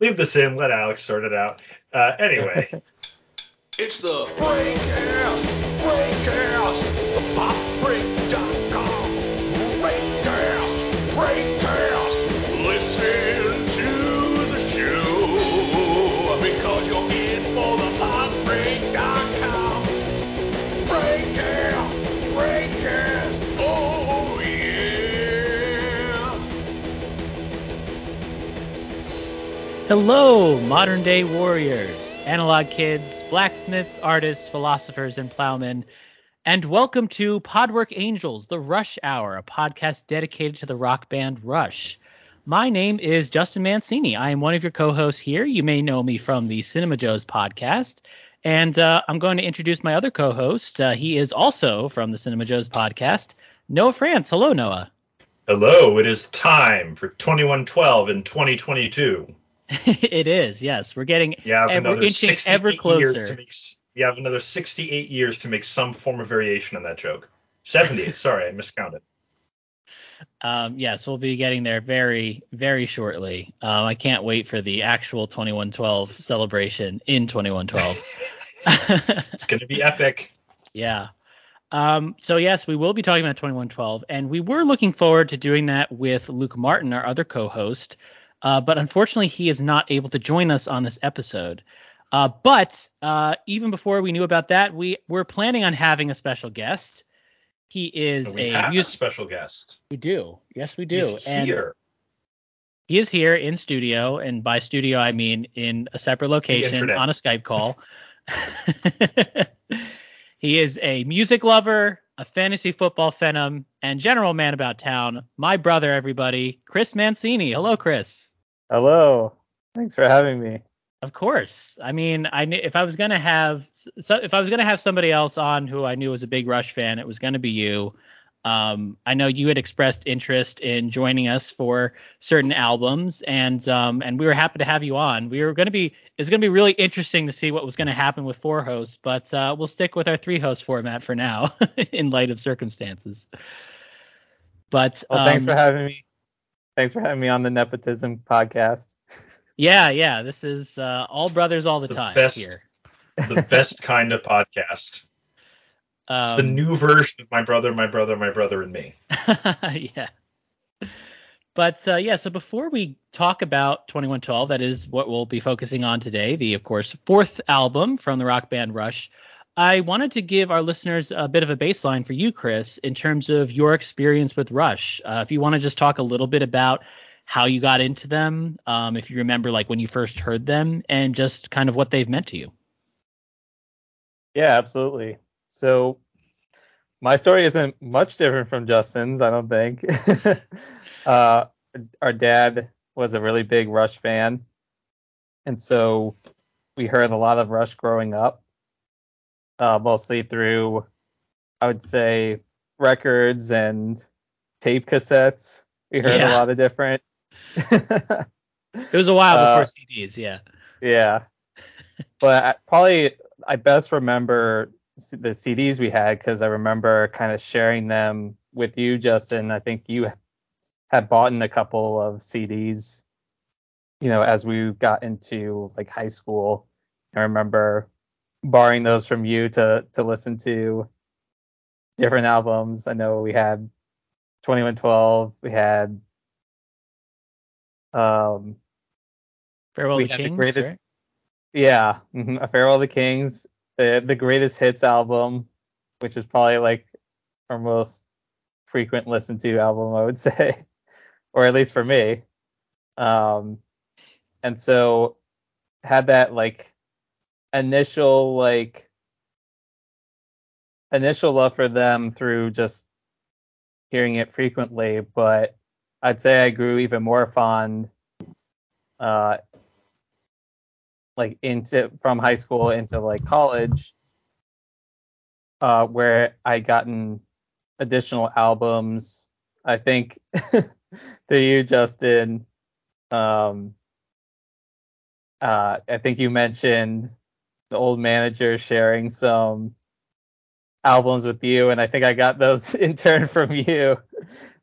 leave this in. Let Alex sort it out. Uh, anyway. it's the Breakcast, Hello, modern day warriors, analog kids, blacksmiths, artists, philosophers, and plowmen, and welcome to Podwork Angels, the Rush Hour, a podcast dedicated to the rock band Rush. My name is Justin Mancini. I am one of your co hosts here. You may know me from the Cinema Joes podcast. And uh, I'm going to introduce my other co host. Uh, he is also from the Cinema Joes podcast, Noah Franc. Hello, Noah. Hello, it is time for 2112 in 2022. it is, yes. We're getting and we're inching 68 ever closer. to make. You have another 68 years to make some form of variation on that joke. 70. sorry, I miscounted. Um, yes, we'll be getting there very, very shortly. Um, I can't wait for the actual 2112 celebration in 2112. It's gonna be epic. yeah. Um, so yes, we will be talking about 2112, and we were looking forward to doing that with Luke Martin, our other co-host, uh, but unfortunately he is not able to join us on this episode. Uh, but uh, even before we knew about that, we were planning on having a special guest. He is we a have a music. special guest. We do. Yes, we do. He's and here. he is here in studio, and by studio I mean in a separate location on a Skype call. he is a music lover, a fantasy football phenom, and general man about town. My brother, everybody, Chris Mancini. Hello, Chris. Hello. Thanks for having me. Of course. I mean, I knew if I was gonna have so if I was gonna have somebody else on who I knew was a big Rush fan, it was gonna be you. Um, I know you had expressed interest in joining us for certain albums, and um, and we were happy to have you on. We were gonna be it's gonna be really interesting to see what was gonna happen with four hosts, but uh, we'll stick with our three host format for now, in light of circumstances. But Well, thanks um, for having me. Thanks for having me on the Nepotism podcast. yeah, yeah, this is uh, all brothers all the, The time best here. The best kind of podcast. It's the Um, new version of my brother, my brother, my brother, and me. yeah. But uh, yeah, so before we talk about 2112, that is what we'll be focusing on today, the of course fourth album from the rock band Rush. I wanted to give our listeners a bit of a baseline for you, Chris, in terms of your experience with Rush. Uh, if you want to just talk a little bit about how you got into them, um, if you remember like when you first heard them, and just kind of what they've meant to you. Yeah, absolutely. So my story isn't much different from Justin's, I don't think. uh, our dad was a really big Rush fan, and so we heard a lot of Rush growing up, uh, mostly through, I would say, records and tape cassettes. We heard Yeah. a lot of different. It was a while Uh, before CDs, yeah. Yeah. but I, probably I best remember the CDs we had because I remember kind of sharing them with you, Justin. I think you had bought in a couple of CDs, you know, as we got into like high school. I remember borrowing those from you to to listen to different albums. I know we had 2112, we had um Farewell we to had the greatest right? Yeah, hmm A Farewell to Kings, the the greatest hits album, which is probably like our most frequent listened to album, I would say, or at least for me. Um, and so had that like initial like initial love for them through just hearing it frequently, but I'd say I grew even more fond uh like into from high school into like college uh where I gotten additional albums. I think to you Justin um uh I think you mentioned the old manager sharing some albums with you and I think I got those in turn from you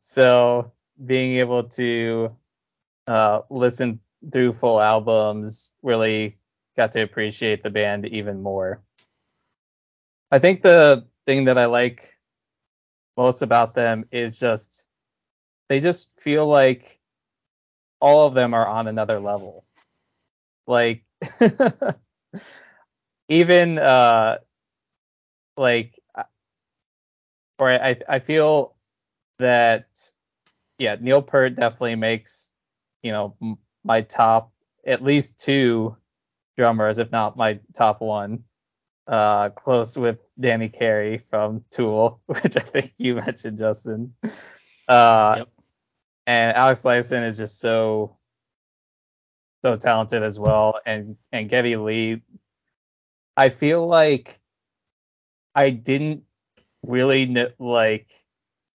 so being able to uh listen through full albums, really got to appreciate the band even more. I think the thing that I like most about them is just they just feel like all of them are on another level. Like even uh like or I I feel that yeah, Neil Peart definitely makes you know my top at least two drummers, if not my top one. Uh, close with Danny Carey from Tool, which I think you mentioned, Justin. Uh, Yep. and Alex Lifeson is just so so talented as well, and and Geddy Lee. I feel like I didn't really like.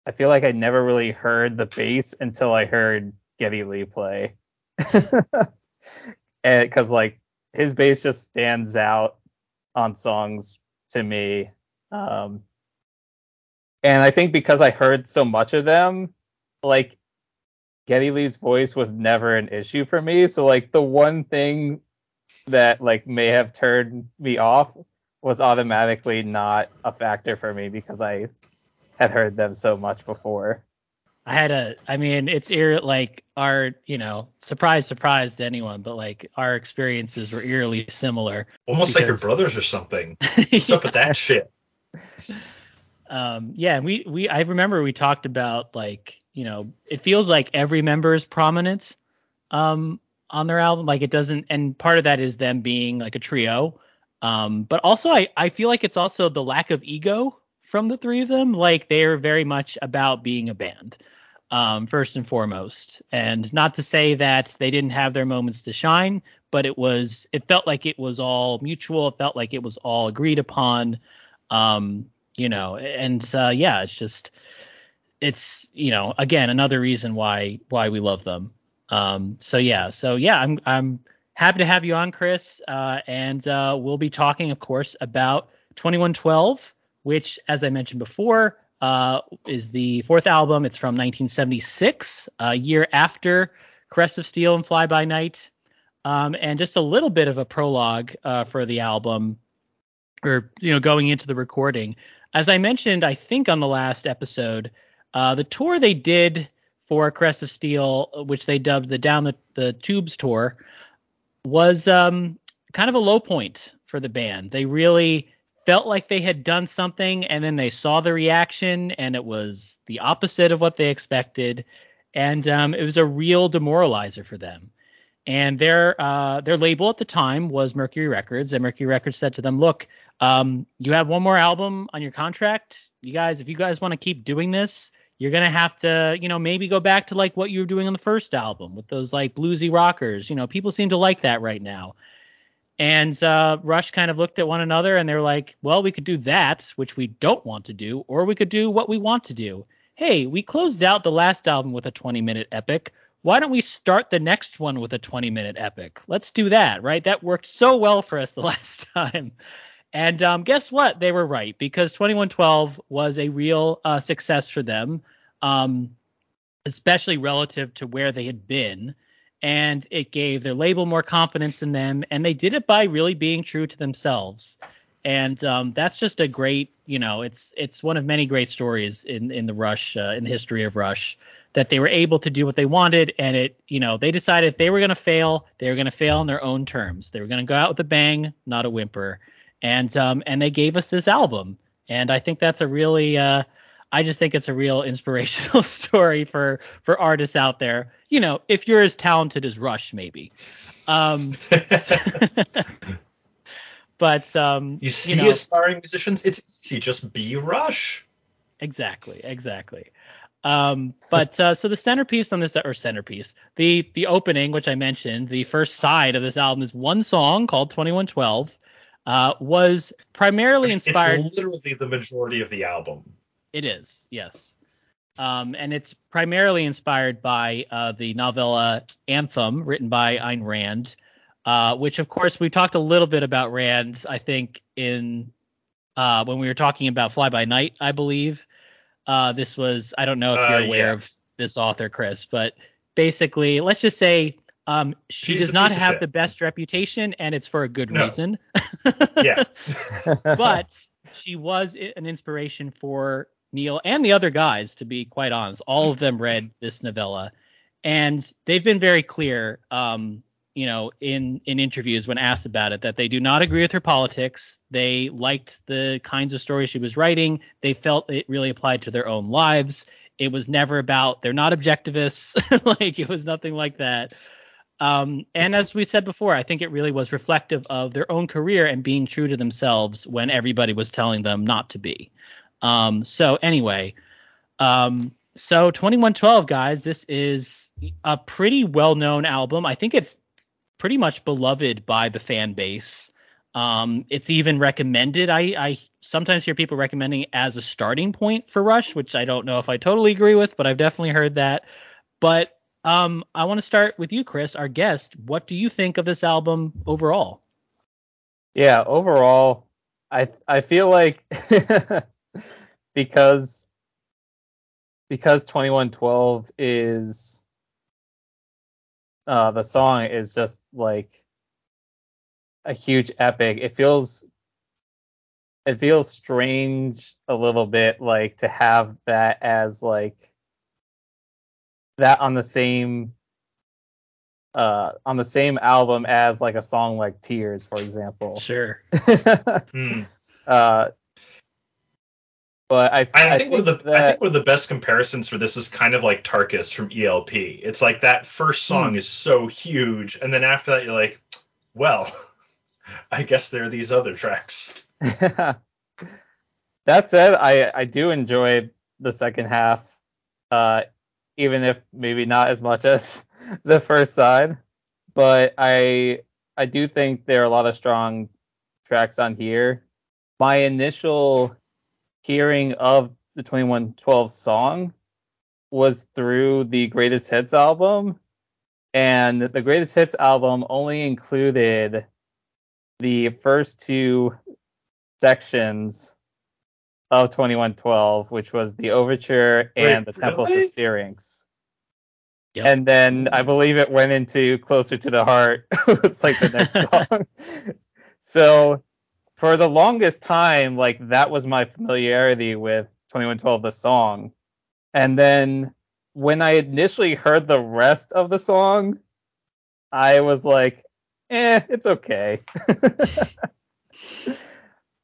I feel like I never really heard the bass until I heard Geddy Lee play, because like his bass just stands out on songs to me. Um, and I think because I heard so much of them, like Geddy Lee's voice was never an issue for me. So like the one thing that like may have turned me off was automatically not a factor for me because I had heard them so much before. I had a, I mean, it's ear like our, you know, surprise, surprise to anyone, but like our experiences were eerily similar. Almost like your brothers or something. What's up with that shit? um yeah we we i remember we talked about like you know it feels like every member is prominent um on their album like it doesn't and part of that is them being like a trio. Um but also i i feel like it's also the lack of ego from the three of them. Like they're very much about being a band um first and foremost. And not to say that they didn't have their moments to shine but it was it felt like it was all mutual. It felt like it was all agreed upon. Um you know and uh, yeah it's just it's you know again another reason why why we love them um so yeah so yeah i'm i'm happy to have you on chris. Uh and uh we'll be talking of course about 2112 which as i mentioned before uh is the fourth album. It's from 1976 a year after Caress of Steel and fly by night. Um and just a little bit of a prologue uh for the album or you know going into the recording. As i mentioned i think on the last episode uh, the tour they did for Caress of Steel which they dubbed the down the, the tubes tour was um, kind of a low point for the band. They really felt like they had done something and then they saw the reaction and it was the opposite of what they expected. And um, it was a real demoralizer for them. And their uh, their label at the time was Mercury Records, and Mercury Records said to them, "Look, um, you have one more album on your contract. You guys, if you guys want to keep doing this, you're gonna have to, you know, maybe go back to like what you were doing on the first album with those like bluesy rockers. You know, people seem to like that right now." And uh, Rush kind of looked at one another, and they were like, "Well, we could do that, which we don't want to do, or we could do what we want to do." Hey, we closed out the last album with a 20-minute epic why don't we start the next one with a 20 minute epic? Let's do that, right? That worked so well for us the last time. And um, guess what? They were right because 2112 was a real uh, success for them, um, especially relative to where they had been. And it gave their label more confidence in them. And they did it by really being true to themselves. And um, that's just a great, you know, it's it's one of many great stories in in the Rush uh, in the history of Rush that they were able to do what they wanted and it you know they decided if they were going to fail they were going to fail on their own terms they were going to go out with a bang not a whimper and um and they gave us this album. And i think that's a really uh i just think it's a real inspirational story for for artists out there. You know if you're as talented as rush maybe. Um but um You see know, aspiring musicians, it's easy. Just be Rush. Exactly, exactly. Um, but uh, so the centerpiece on this, or centerpiece, the the opening, which I mentioned, the first side of this album is one song called 2112, uh, was primarily inspired. It's literally the majority of the album. It is, yes. Um, and it's primarily inspired by uh, the novella Anthem, written by Ayn Rand, uh, which, of course, we talked a little bit about Rand, I think, in uh, when we were talking about Fly By Night, I believe. Uh, this was, I don't know if Uh, you're aware yeah. of this author, Chris, but basically, let's just say Um, she She's does not have the best reputation, and it's for a good No. reason. Yeah. but she was an inspiration for Neil and the other guys, to be quite honest. All of them read this novella, and they've been very clear, um, you know, in in interviews when asked about it, that they do not agree with her politics. They liked the kinds of stories she was writing. They felt it really applied to their own lives. It was never about they're not objectivists, like it was nothing like that. Um, and as we said before, I think it really was reflective of their own career and being true to themselves when everybody was telling them not to be. Um, so anyway, um, so 2112 guys, this is a pretty well-known album. I think it's pretty much beloved by the fan base. Um, it's even recommended. I, I sometimes hear people recommending it as a starting point for Rush, which I don't know if I totally agree with, but I've definitely heard that. But um, I want to start with you, Chris, our guest. What do you think of this album overall? Yeah, overall, I I feel like because because 2112 is uh the song is just like a huge epic. It feels it feels strange a little bit like to have that as like that on the same uh on the same album as like a song like Tears, for example. Sure. Hmm. uh, but I, I, think, one of the I think one of the best comparisons for this is kind of like Tarkus from ELP. It's like that first song Hmm. is so huge, and then after that you're like, well, I guess there are these other tracks. that said, I I do enjoy the second half, uh, even if maybe not as much as the first side. But I I do think there are a lot of strong tracks on here. My initial hearing of the 2112 song was through the Greatest Hits album, and the Greatest Hits album only included the first two sections of 2112, which was the overture and Wait, the Temples really? of Syrinx. Yep. And then I believe it went into Closer to the Heart. was like the next song. so for the longest time, like that was my familiarity with 2112, the song. And then when I initially heard the rest of the song, I was like, eh, it's okay.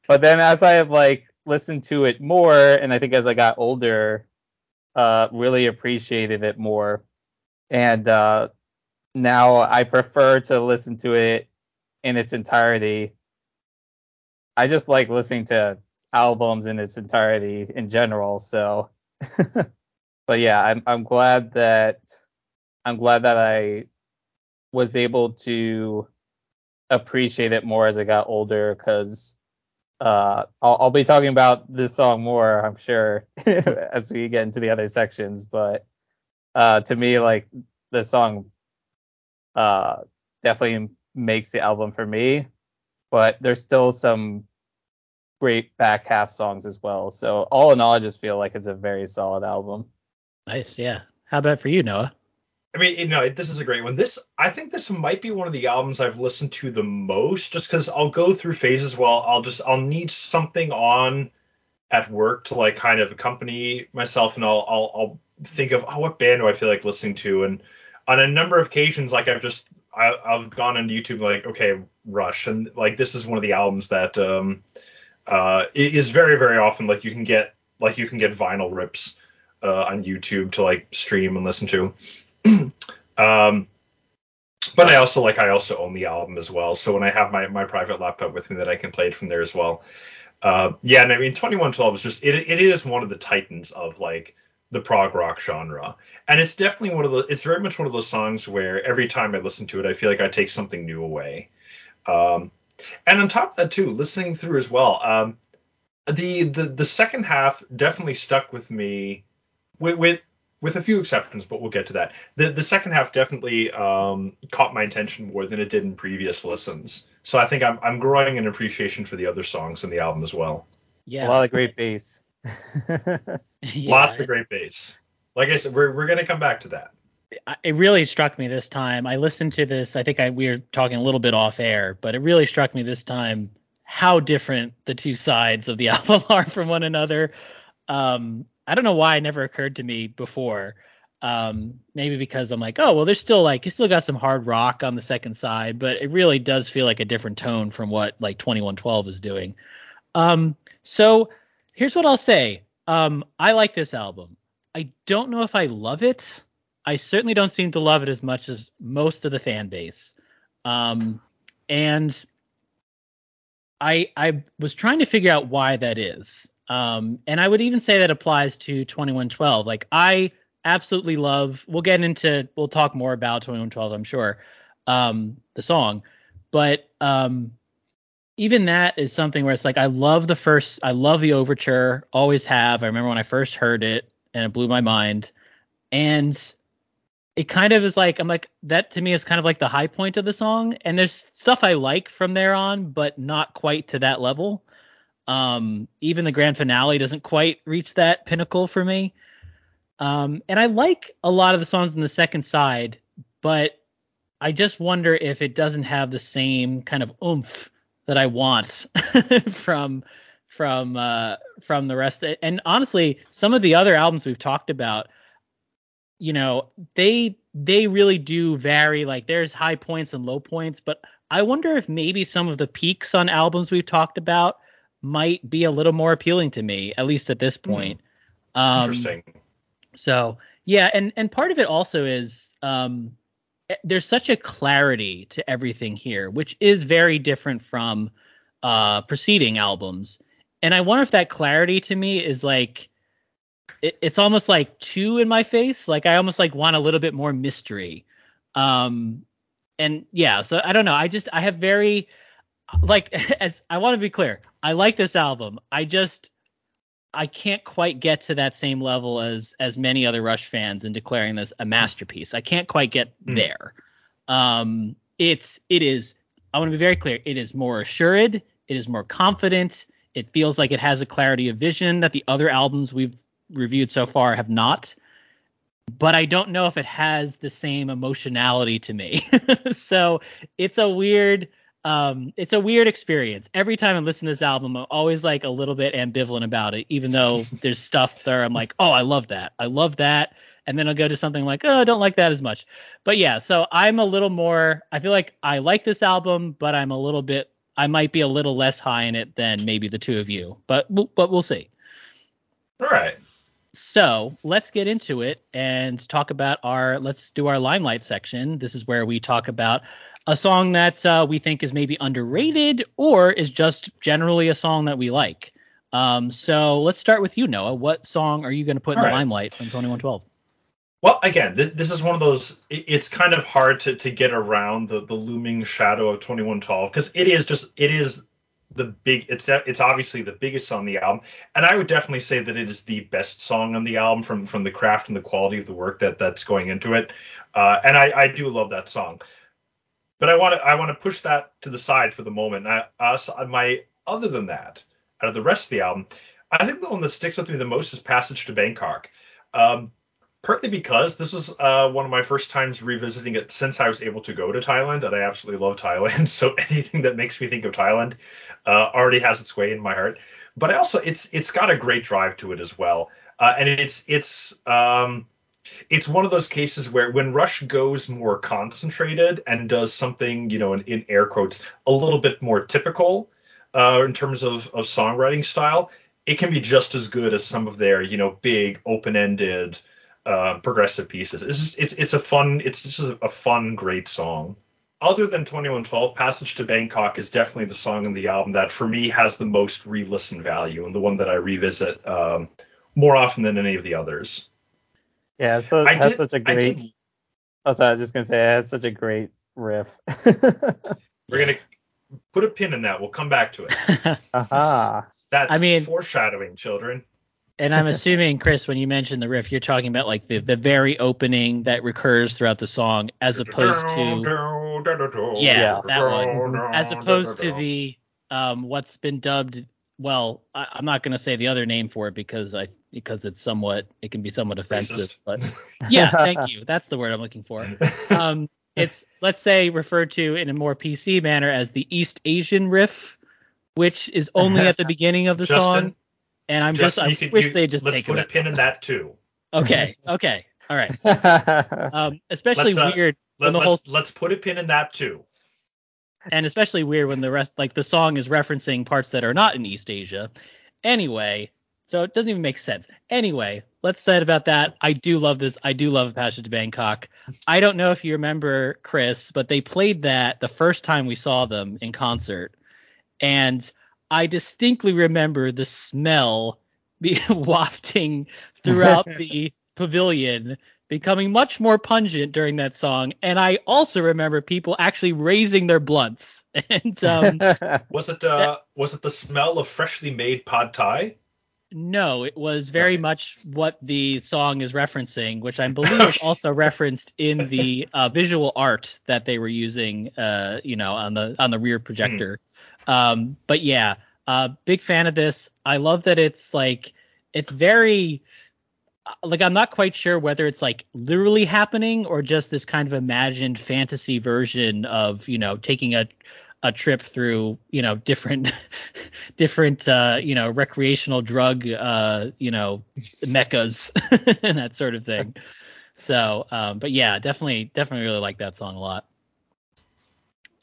but then as I have like listened to it more, and I think as I got older, uh, really appreciated it more. And uh, now I prefer to listen to it in its entirety. I just like listening to albums in its entirety in general. So, but yeah, I'm I'm glad that I'm glad that I was able to appreciate it more as I got older because uh, I'll, I'll be talking about this song more, I'm sure, as we get into the other sections. But uh, to me, like the song uh, definitely makes the album for me. But there's still some great back half songs as well. So all in all, I just feel like it's a very solid album. Nice. Yeah. How about for you, Noah? I mean, you know, this is a great one. This, I think, this might be one of the albums I've listened to the most, just because I'll go through phases. Well, I'll just, I'll need something on at work to like kind of accompany myself, and I'll, I'll, I'll think of, oh, what band do I feel like listening to? And on a number of occasions, like I've just, I, I've gone on YouTube, like, okay, Rush, and like this is one of the albums that, um, uh, is very, very often like you can get, like you can get vinyl rips, uh, on YouTube to like stream and listen to. um, but I also like I also own the album as well. So when I have my my private laptop with me, that I can play it from there as well. Uh, yeah, and I mean 2112 is just it it is one of the titans of like the prog rock genre, and it's definitely one of the it's very much one of those songs where every time I listen to it, I feel like I take something new away. Um, and on top of that too, listening through as well, um, the the the second half definitely stuck with me with with with a few exceptions, but we'll get to that. The the second half definitely um, caught my attention more than it did in previous listens. So I think I'm I'm growing an appreciation for the other songs in the album as well. Yeah. A lot of great bass. yeah, Lots of great bass. Like I said, we're we're gonna come back to that. It really struck me this time. I listened to this. I think I we were talking a little bit off air, but it really struck me this time how different the two sides of the album are from one another. Um, I don't know why it never occurred to me before. Um, maybe because I'm like, oh well, there's still like you still got some hard rock on the second side, but it really does feel like a different tone from what like 2112 is doing. Um, so here's what I'll say. Um, I like this album. I don't know if I love it. I certainly don't seem to love it as much as most of the fan base. Um, and I I was trying to figure out why that is. Um, and I would even say that applies to 2112. Like I absolutely love. We'll get into. We'll talk more about 2112. I'm sure. Um, the song, but um, even that is something where it's like I love the first. I love the overture. Always have. I remember when I first heard it and it blew my mind. And it kind of is like I'm like that to me is kind of like the high point of the song. And there's stuff I like from there on, but not quite to that level. Um, even the grand finale doesn't quite reach that pinnacle for me. Um, and I like a lot of the songs in the second side, but I just wonder if it doesn't have the same kind of oomph that I want from from uh, from the rest. And honestly, some of the other albums we've talked about, you know, they they really do vary. Like there's high points and low points, but I wonder if maybe some of the peaks on albums we've talked about might be a little more appealing to me, at least at this point. Um, Interesting. so yeah, and and part of it also is um, eh, there's such a clarity to everything here, which is very different from uh, preceding albums. And I wonder if that clarity to me is like it, it's almost like two in my face. Like I almost like want a little bit more mystery. Um, and yeah, so I don't know. I just I have very like as I want to be clear. I like this album. I just I can't quite get to that same level as as many other Rush fans in declaring this a masterpiece. I can't quite get Hmm. there. Um, it's it is. I want to be very clear. It is more assured. It is more confident. It feels like it has a clarity of vision that the other albums we've reviewed so far have not. But I don't know if it has the same emotionality to me. so it's a weird um it's a weird experience. Every time i listen to this album i'm always like a little bit ambivalent about it even though there's stuff there i'm like oh i love that. I love that. And then i'll go to something like oh i don't like that as much. But yeah so i'm a little more i feel like i like this album but i'm a little bit i might be a little less high in it than maybe the two of you but but we'll see. All right. So let's get into it and talk about our let's do our limelight section. This is where we talk about a song that uh, we think is maybe underrated or is just generally a song that we like. Um, so let's start with you noah. What song are you going to put in All the limelight from 2112 Well, again, th- this is one of those. it- It's kind of hard to, to get around the, the looming shadow of 2112 because it is just it is the big. It's it's obviously the biggest song on the album, and I would definitely say that it is the best song on the album from from the craft and the quality of the work that that's going into it. Uh, and I, I do love that song, but I want to I want to push that to the side for the moment. I, uh, my other than that, out of the rest of the album, I think the one that sticks with me the most is Passage to Bangkok. Um, partly because this was uh, one of my first times revisiting it since I was able to go to Thailand, and I absolutely love Thailand. So anything that makes me think of Thailand uh, already has its way in my heart. But I also, it's it's got a great drive to it as well, uh, and it's it's um, it's one of those cases where when Rush goes more concentrated and does something, you know, in, in air quotes, a little bit more typical uh, in terms of, of songwriting style, it can be just as good as some of their, you know, big open-ended uh, progressive pieces. It's just it's it's a fun it's just a, a fun great song. Other than 2112, Passage to Bangkok is definitely the song in the album that for me has the most re-listen value and the one that I revisit um, more often than any of the others. Yeah, so I it has did- such a I great. did- Oh, sorry, I was just gonna say it has such a great riff. We're gonna put a pin in that. We'll come back to it. Aha. That's I mean- foreshadowing, children. And i'm assuming chris when you mentioned the riff you're talking about like the, the very opening that recurs throughout the song as opposed to Yeah, that one. as opposed to the um what's been dubbed well, I, I'm not going to say the other name for it because I because it's somewhat it can be somewhat offensive. Racist. But yeah, thank you. That's the word I'm looking for. Um, it's let's say referred to in a more PC manner as the East Asian riff, which is only at the beginning of the Justin, song. And I'm just Justin, I you could- wish you- they just let's take put a pin in that too. Okay, okay, all right. Um, especially Let's, uh, weird when Let, the whole us let's put a pin in that too. and especially weird when the rest like the song is referencing parts that are not in East Asia. Anyway, so it doesn't even make sense. Anyway, let's say about that. I do love this. I do love Passage to Bangkok. I don't know if you remember Chris, but they played that the first time we saw them in concert, and I distinctly remember the smell be wafting throughout the pavilion becoming much more pungent during that song. And i also remember people actually raising their blunts. And um Was it uh was it the smell of freshly made pad thai? no it was very Okay. much what the song is referencing which i believe is also referenced in the uh, visual art that they were using uh you know on the on the rear projector um but yeah uh big fan of this. I love that it's like it's very like I'm not quite sure whether it's like literally happening or just this kind of imagined fantasy version of you know taking a a trip through you know different different uh you know recreational drug uh you know meccas and that sort of thing. So um but yeah definitely definitely really like that song a lot.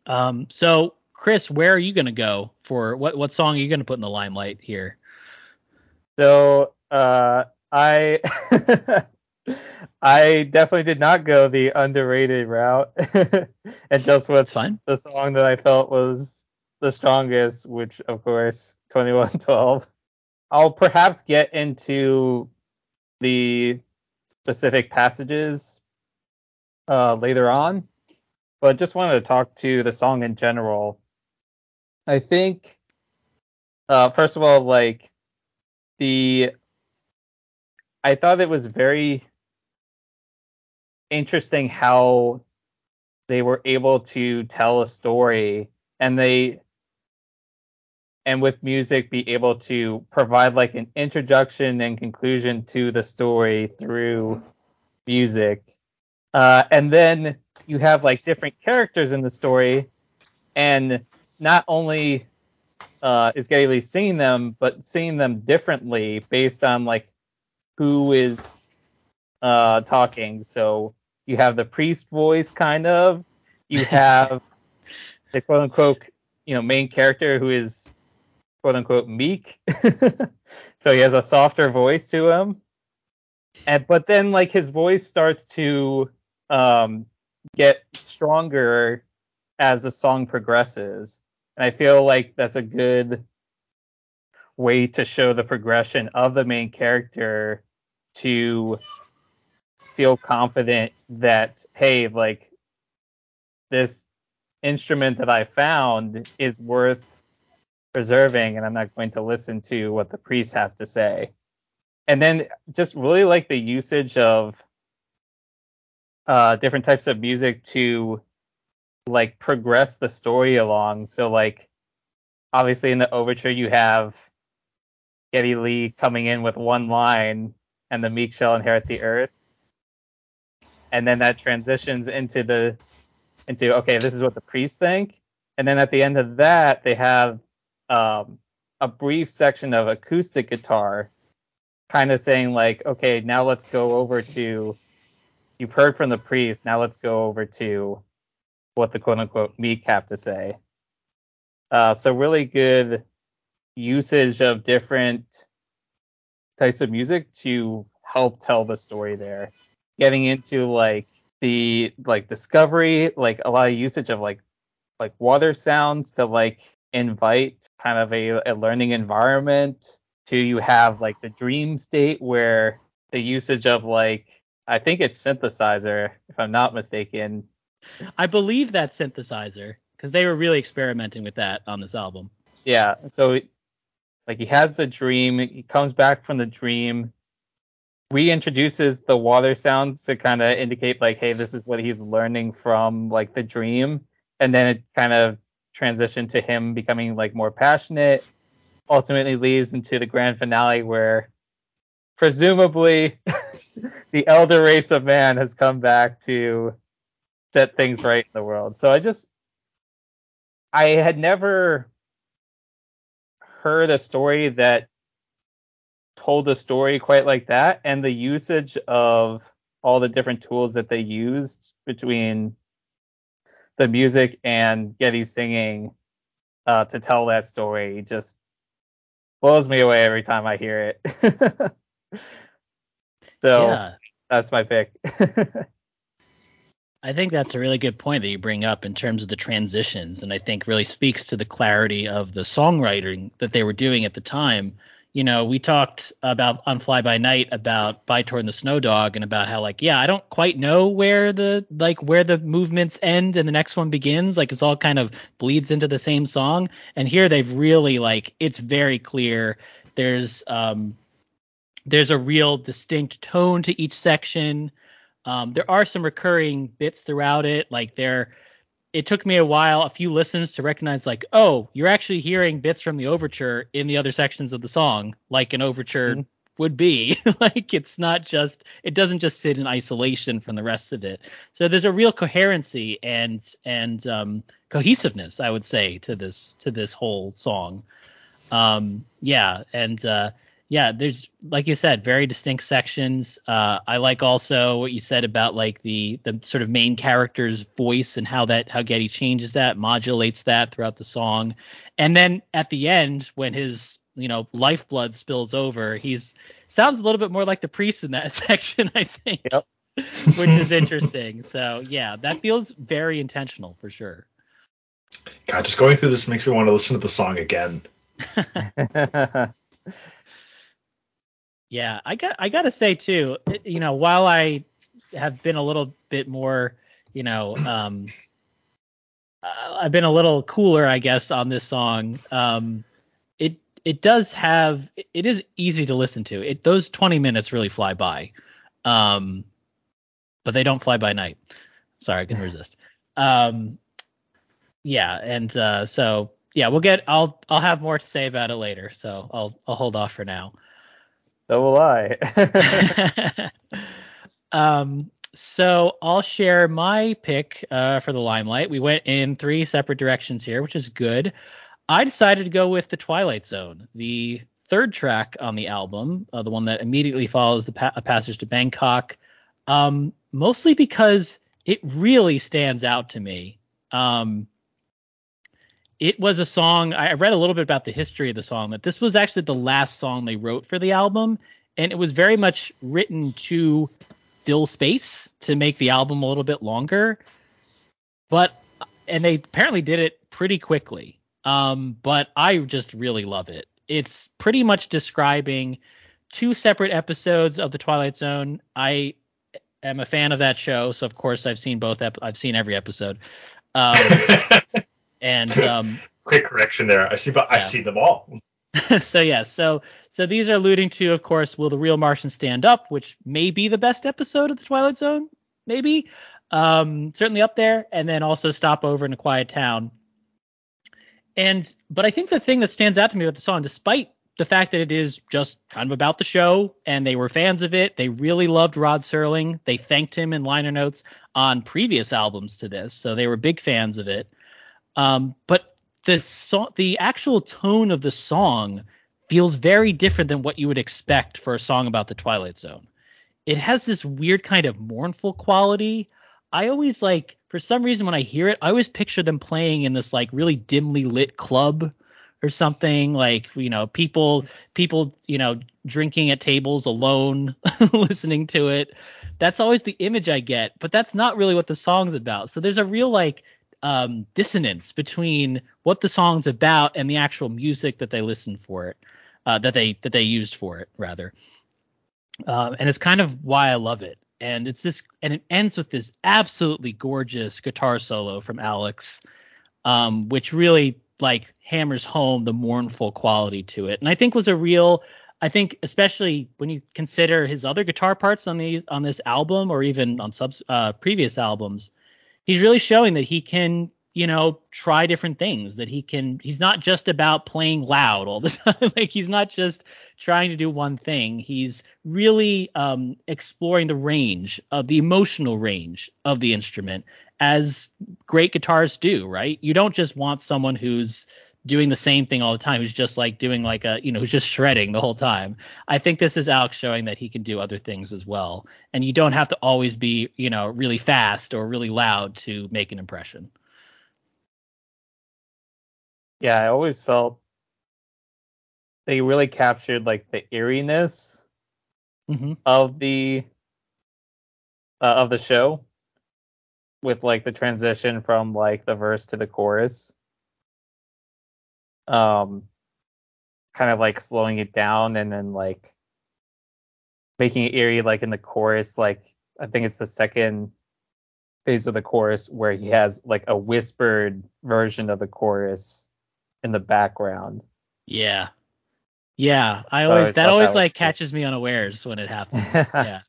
Um so chris where are you gonna go for what what song are you gonna put in the limelight here So uh, I I definitely did not go the underrated route and just what's fine the song that I felt was the strongest, which of course 2112. I'll perhaps get into the specific passages uh, later on, but just wanted to talk to the song in general. I think, uh, first of all, like the, I thought it was very interesting how they were able to tell a story and they and with music be able to provide like an introduction and conclusion to the story through music. Uh, and then you have like different characters in the story and not only uh, is Geddy Lee singing them but seeing them differently based on like who is uh, talking. So you have the priest voice kind of. You have the quote unquote you know main character who is quote unquote meek. So he has a softer voice to him. And but then like his voice starts to um get stronger as the song progresses and i feel like that's a good way to show the progression of the main character to feel confident that hey like this instrument that i found is worth preserving and i'm not going to listen to what the priests have to say. And then just really like the usage of uh different types of music to like progress the story along. So like obviously in the overture you have Geddy Lee coming in with one line and the meek shall inherit the earth. And then that transitions into the into okay this is what the priests think. And then at the end of that they have um, a brief section of acoustic guitar kind of saying like okay now let's go over to you've heard from the priest now let's go over to what the quote unquote meek have to say. Uh, so really good usage of different types of music to help tell the story there. Getting into like the like discovery like a lot of usage of like like water sounds to like invite kind of a, a learning environment to you have like the dream state where the usage of like i think it's synthesizer if i'm not mistaken I believe that synthesizer because they were really experimenting with that on this album. yeah so like he has the dream he comes back from the dream reintroduces the water sounds to kind of indicate like hey this is what he's learning from like the dream and then it kind of transitioned to him becoming like more passionate ultimately leads into the grand finale where presumably the elder race of man has come back to set things right in the world. So I just I had never heard a story that told a story quite like that and the usage of all the different tools that they used between the music and Geddy singing uh, to tell that story just blows me away every time I hear it. so yeah. that's my pick. I think that's a really good point that you bring up in terms of the transitions, and I think really speaks to the clarity of the songwriting that they were doing at the time. You know, we talked about on Fly By Night about By-Tor and the Snow Dog and about how like, yeah, I don't quite know where the like where the movements end and the next one begins. Like it's all kind of bleeds into the same song. And here they've really like it's very clear. There's um there's a real distinct tone to each section. Um, there are some recurring bits throughout it. Like there, it took me a while, a few listens to recognize like, oh, you're actually hearing bits from the overture in the other sections of the song, like an overture Mhm. would be. like it's not just, it doesn't just sit in isolation from the rest of it. So there's a real coherency and and um, cohesiveness, I would say, to this to this whole song. Um, yeah, and uh, yeah, there's like you said, very distinct sections. Uh, I like also what you said about like the the sort of main character's voice and how that how Geddy changes that, modulates that throughout the song, and then at the end when his you know lifeblood spills over, he's sounds a little bit more like the priest in that section, I think. Yep. Which is interesting. So yeah, that feels very intentional for sure. God, just going through this makes me want to listen to the song again. Yeah, I got I gotta say too, you know, while I have been a little bit more, you know, um, uh, I've been a little cooler, I guess, on this song. Um, it it does have it is easy to listen to. It those 20 minutes really fly by, um, but they don't fly by night. Sorry, I can resist. Um, yeah, and uh, so yeah, we'll get. I'll I'll have more to say about it later. So I'll I'll hold off for now. So I. um, so I'll share my pick uh, for the limelight. We went in three separate directions here, which is good. I decided to go with the Twilight Zone, the third track on the album, uh, the one that immediately follows the pa- passage to Bangkok. Um, mostly because it really stands out to me. Um, it was a song I read a little bit about the history of the song that this was actually the last song they wrote for the album and it was very much written to fill space to make the album a little bit longer. But and they apparently did it pretty quickly. Um but I just really love it. It's pretty much describing two separate episodes of the Twilight Zone. I am a fan of that show so of course I've seen both ep- I've seen every episode. Um and um Quick correction there. I see, but Yeah. I've seen them all. so yeah, so so these are alluding to, of course, will the real Martian stand up, which may be the best episode of the Twilight Zone, maybe, um, certainly up there, and then also stop over in a quiet town. And but I think the thing that stands out to me about the song, despite the fact that it is just kind of about the show and they were fans of it, they really loved Rod Serling. They thanked him in liner notes on previous albums to this, so they were big fans of it. Um, but the song, the actual tone of the song feels very different than what you would expect for a song about the Twilight Zone. It has this weird kind of mournful quality. I always like, for some reason, when I hear it, I always picture them playing in this like really dimly lit club or something like you know people people you know drinking at tables alone listening to it that's always the image i get but that's not really what the song's about so there's a real like um, dissonance between what the song's about and the actual music that they listen for it, uh, that they that they used for it rather. Um, and it's kind of why I love it. And it's this, and it ends with this absolutely gorgeous guitar solo from Alex, um, which really like hammers home the mournful quality to it. And I think was a real, I think especially when you consider his other guitar parts on these on this album or even on subs uh, previous albums, he's really showing that he can you know, try different things. That he can. He's not just about playing loud all the time. like he's not just trying to do one thing. He's really um, exploring the range of the emotional range of the instrument, as great guitars do. Right? You don't just want someone who's doing the same thing all the time. Who's just like doing like a you know who's just shredding the whole time. I think this is alex showing that he can do other things as well. And you don't have to always be you know really fast or really loud to make an impression. Yeah, I always felt they really captured like the eeriness mm-hmm. of the uh, of the show with like the transition from like the verse to the chorus um kind of like slowing it down and then like making it eerie like in the chorus. Like i think it's the second phase of the chorus where he has like a whispered version of the chorus in the background. Yeah. Yeah i I always always that always that like cool. catches me unawares when it happens. Yeah.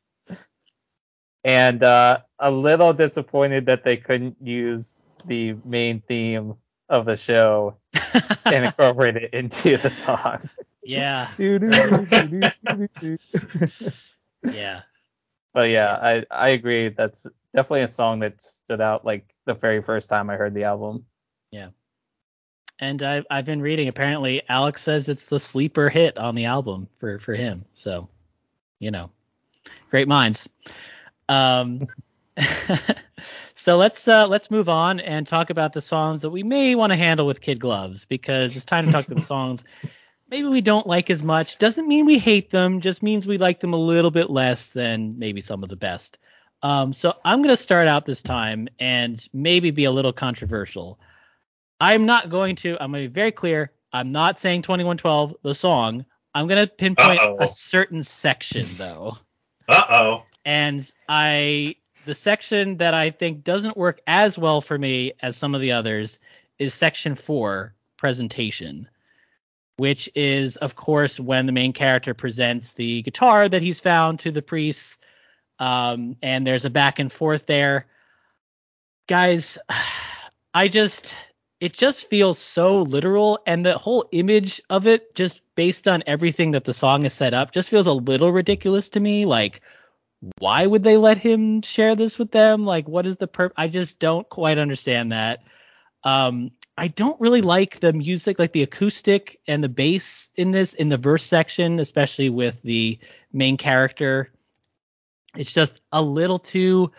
And uh, a little disappointed that they couldn't use the main theme of the show and incorporate it into the song. yeah yeah but yeah, I I agree. That's definitely a song that stood out like the very first time I heard the album. Yeah. And I've I've been reading. Apparently, Alex says it's the sleeper hit on the album for for him. So, you know, great minds. Um, so let's uh, let's move on and talk about the songs that we may want to handle with kid gloves because it's time to talk to the songs maybe we don't like as much. Doesn't mean we hate them. Just means we like them a little bit less than maybe some of the best. Um, so I'm gonna start out this time and maybe be a little controversial. I'm not going to. I'm going to be very clear. I'm not saying 2112 the song. I'm going to pinpoint Uh-oh. a certain section though. Uh oh. And I the section that I think doesn't work as well for me as some of the others is section 4, presentation, which is of course when the main character presents the guitar that he's found to the priests um, and there's a back and forth there. Guys, I just it just feels so literal and the whole image of it just based on everything that the song is set up just feels a little ridiculous to me like why would they let him share this with them like what is the perp i just don't quite understand that um i don't really like the music like the acoustic and the bass in this in the verse section especially with the main character it's just a little too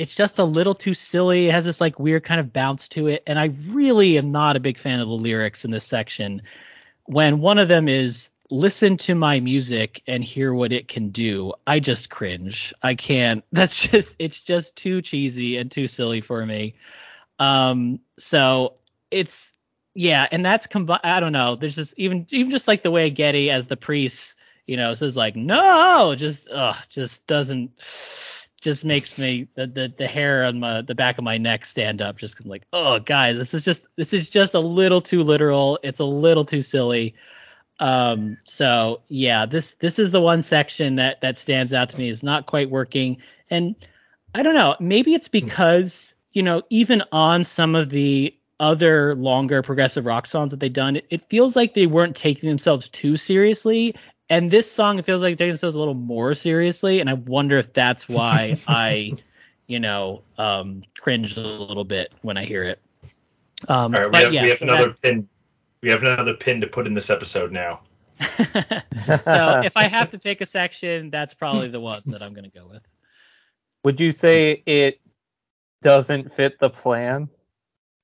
it's just a little too silly. It has this like weird kind of bounce to it, and I really am not a big fan of the lyrics in this section. When one of them is listen to my music and hear what it can do, I just cringe. I can't. That's just it's just too cheesy and too silly for me. Um, so it's yeah, and that's combined. I don't know. There's just even even just like the way Geddy as the priest, you know, says like no, just ugh, just doesn't just makes me the, the the hair on my the back of my neck stand up just like oh guys this is just this is just a little too literal it's a little too silly um so yeah this this is the one section that that stands out to me. Is not quite working. And I don't know maybe it's because you know even on some of the other longer progressive rock songs that they've done it, it feels like they weren't taking themselves too seriously. And this song it feels like taking themselves a little more seriously. And i wonder if that's why i you know um cringe a little bit when i hear it. Um All right, we but have, yeah, we have so another pin. We have another pin to put in this episode now. so if i have to pick a section that's probably the one that i'm going to go with Would you say it doesn't fit the plan?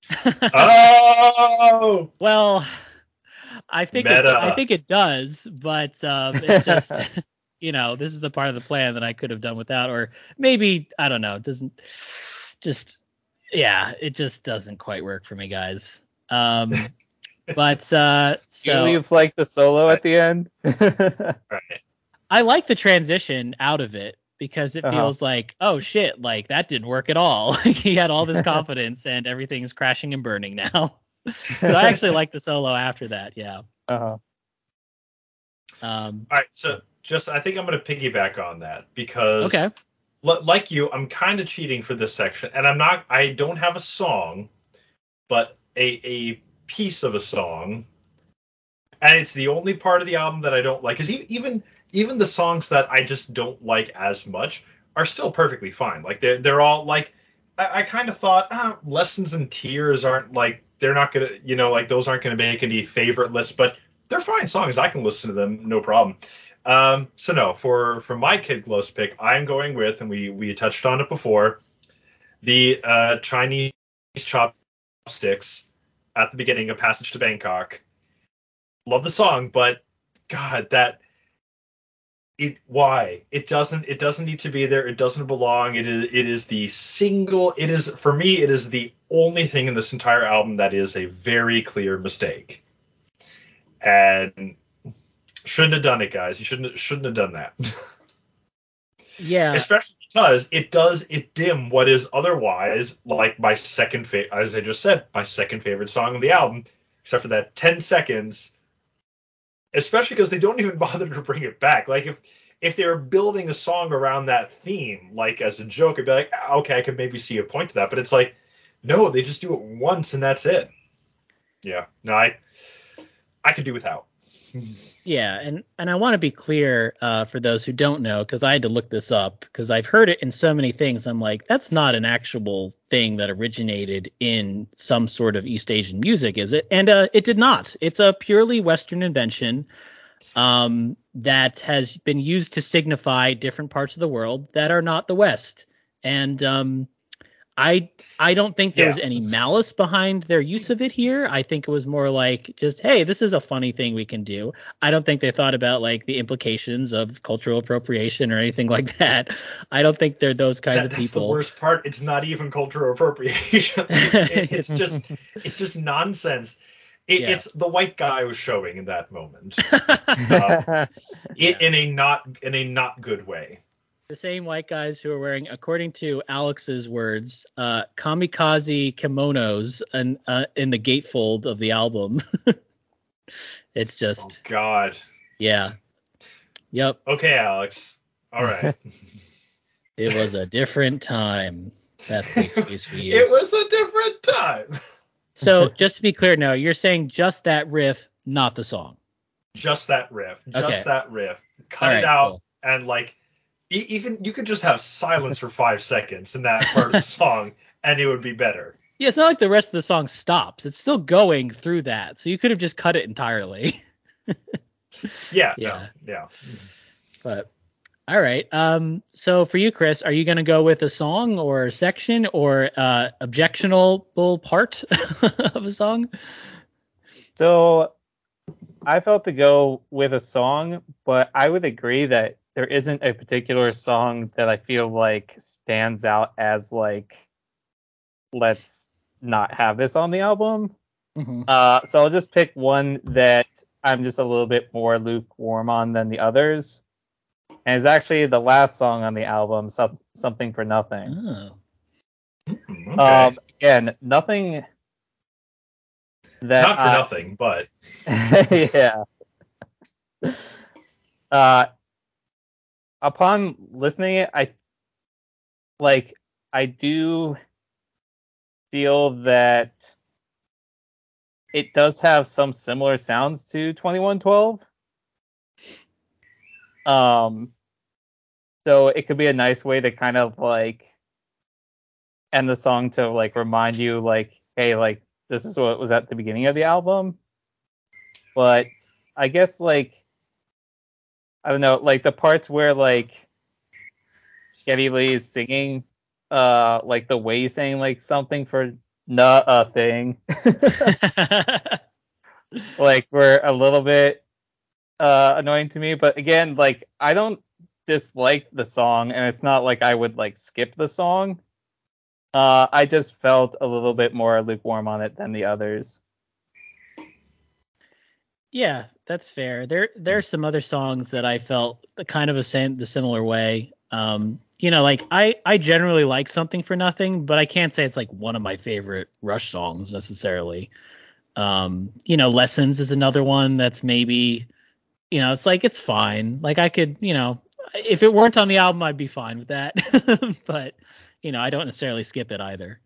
Oh, well i think it, i think it does but um it's just you know this is the part of the plan that i could have done without or maybe i don't know it doesn't just yeah it just doesn't quite work for me guys um but uh You so leave like the solo at the end. right. i like the transition out of it because it Uh-huh. feels like oh shit like that didn't work at all he had all this confidence and everything's crashing and burning now so i actually like the solo after that yeah uh-huh. um All right. So just I think I'm going to piggyback on that because okay li- like you, I'm kind of cheating for this section, and I'm not. I don't have a song, but a a piece of a song, and it's the only part of the album that I don't like. Because even even the songs that I just don't like as much are still perfectly fine. Like they're they're all like I, I kind of thought ah, lessons and tears aren't like they're not gonna you know like those aren't gonna make any favorite lists, but they're fine songs. I can listen to them no problem. Um, so no, for for my Kid Gloves pick, I'm going with, and we we touched on it before, the uh, Chinese chopsticks at the beginning of Passage to Bangkok. Love the song, but God, that it why it doesn't it doesn't need to be there. It doesn't belong. It is it is the single. It is for me. It is the only thing in this entire album that is a very clear mistake. And shouldn't have done it, guys. You shouldn't shouldn't have done that. Yeah. Especially because it does it dim what is otherwise like my second favorite, as I just said, my second favorite song on the album, except for that 10 seconds. Especially because they don't even bother to bring it back. Like if if they were building a song around that theme, like as a joke, I'd be like, ah, okay, I could maybe see a point to that. But it's like, no, they just do it once and that's it. Yeah, no, I I could do without. Yeah, and and I want to be clear uh, for those who don't know, because I had to look this up because I've heard it in so many things. I'm like, that's not an actual thing that originated in some sort of East Asian music, is it? And uh, it did not. It's a purely Western invention um, that has been used to signify different parts of the world that are not the West. And um, I I don't think there was Yeah. any malice behind their use of it here. I think it was more like just, hey, this is a funny thing we can do. I don't think they thought about like the implications of cultural appropriation or anything like that. I don't think they're those kinds That, of people. that's the worst part. It's not even cultural appropriation. It- it's just it's just nonsense. It, Yeah. It's the white guy was showing in that moment, Uh, it, in a not in a not good way. The same white guys who are wearing, according to Alex's words, uh, kamikaze kimonos and uh, in the gatefold of the album. it's Oh just, God. yeah, yep. Okay, Alex. All right. It was a different time. That's the excuse we it was a different time. So just to be clear, now you're saying just that riff, not the song. Just that riff. Just Okay. that riff. Cut All it out cool. and like even you could just have silence for five seconds in that part of the song and it would be better. Yeah, it's not like the rest of the song stops. It's still going through that. So you could have just cut it entirely. Yeah. Yeah. No, yeah. But all right. Um. So for you, Chris, are you gonna go with a song or a section or uh objectionable part of a song? So I felt to go with a song, but I would agree that there isn't a particular song that I feel like stands out as like let's not have this on the album. Mm-hmm. Uh, so I'll just pick one that I'm just a little bit more lukewarm on than the others. And it's actually the last song on the album, Some- Something for Nothing. Oh. Hmm, Okay. Um, again, nothing that Not for I- nothing, but yeah. Uh, upon listening it, I like I do feel that it does have some similar sounds to 2112. Um, so it could be a nice way to kind of like end the song to like remind you like, hey, like this is what was at the beginning of the album. But I guess like I don't know, like the parts where like Geddy Lee is singing, uh, like the way he's saying like something for nothing, like were a little bit uh annoying to me. But again, like I don't dislike the song, and it's not like I would like skip the song. Uh, I just felt a little bit more lukewarm on it than the others. Yeah, that's fair. There there are some other songs that I felt the kind of a same the similar way. Um, you know, like I I generally like something for nothing, but I can't say it's like one of my favorite Rush songs necessarily. Um, you know, Lessons is another one that's maybe, you know, it's like it's fine. Like I could, you know, if it weren't on the album, I'd be fine with that. but you know, I don't necessarily skip it either.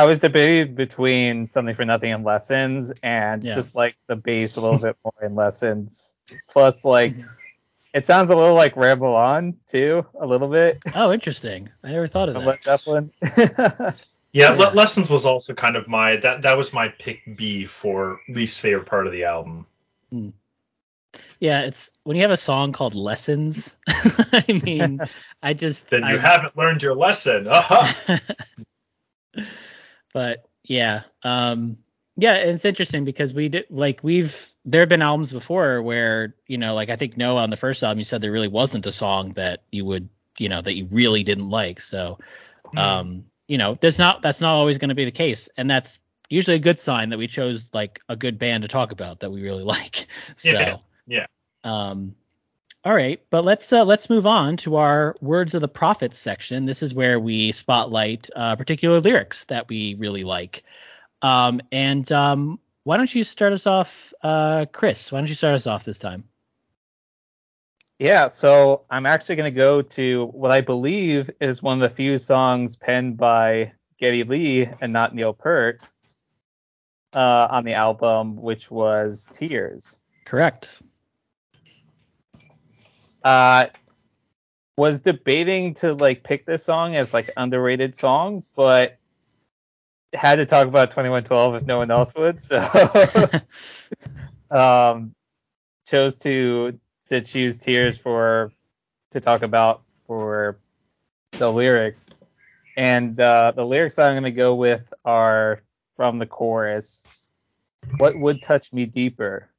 I was debating between something for nothing and lessons, and Yeah. just like the bass a little bit more in lessons. Plus, like it sounds a little like Ramble On too, a little bit. Oh, interesting. I never thought of that. Led Zeppelin. Yeah, Yeah. Le- Lessons was also kind of my that that was my pick B for least favorite part of the album. Yeah, it's when you have a song called Lessons. I mean, I just Then you I- haven't learned your lesson. Uh-huh. But yeah, um, yeah, it's interesting because we did like we've there have been albums before where you know like I think Noah on the first album you said there really wasn't a song that you would you know that you really didn't like. So Hmm. um, you know that's not that's not always going to be the case, and that's usually a good sign that we chose like a good band to talk about that we really like. So Yeah, yeah. Um, all right, but let's uh, let's move on to our words of the prophets section. This is where we spotlight uh, particular lyrics that we really like. Um, and um, why don't you start us off, uh, Chris? Why don't you start us off this time? Yeah, so I'm actually going to go to what I believe is one of the few songs penned by Geddy Lee and not Neil Peart uh, on the album, which was Tears. Correct. Uh, was debating to like pick this song as like underrated song, but had to talk about 2112 if no one else would, so um, chose to to choose Tears for to talk about for the lyrics. And uh, the lyrics I'm going to go with are from the chorus. What would touch me deeper?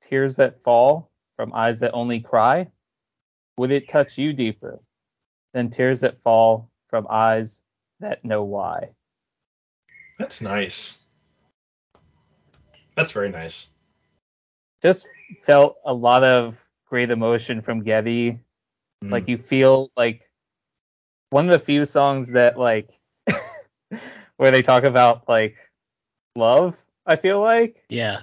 Tears that fall from eyes that only cry? Would it touch you deeper than tears that fall from eyes that know why? That's nice. That's very nice. Just felt a lot of great emotion from Geddy. Mm. Like you feel like one of the few songs that like where they talk about like love. I feel like Yeah.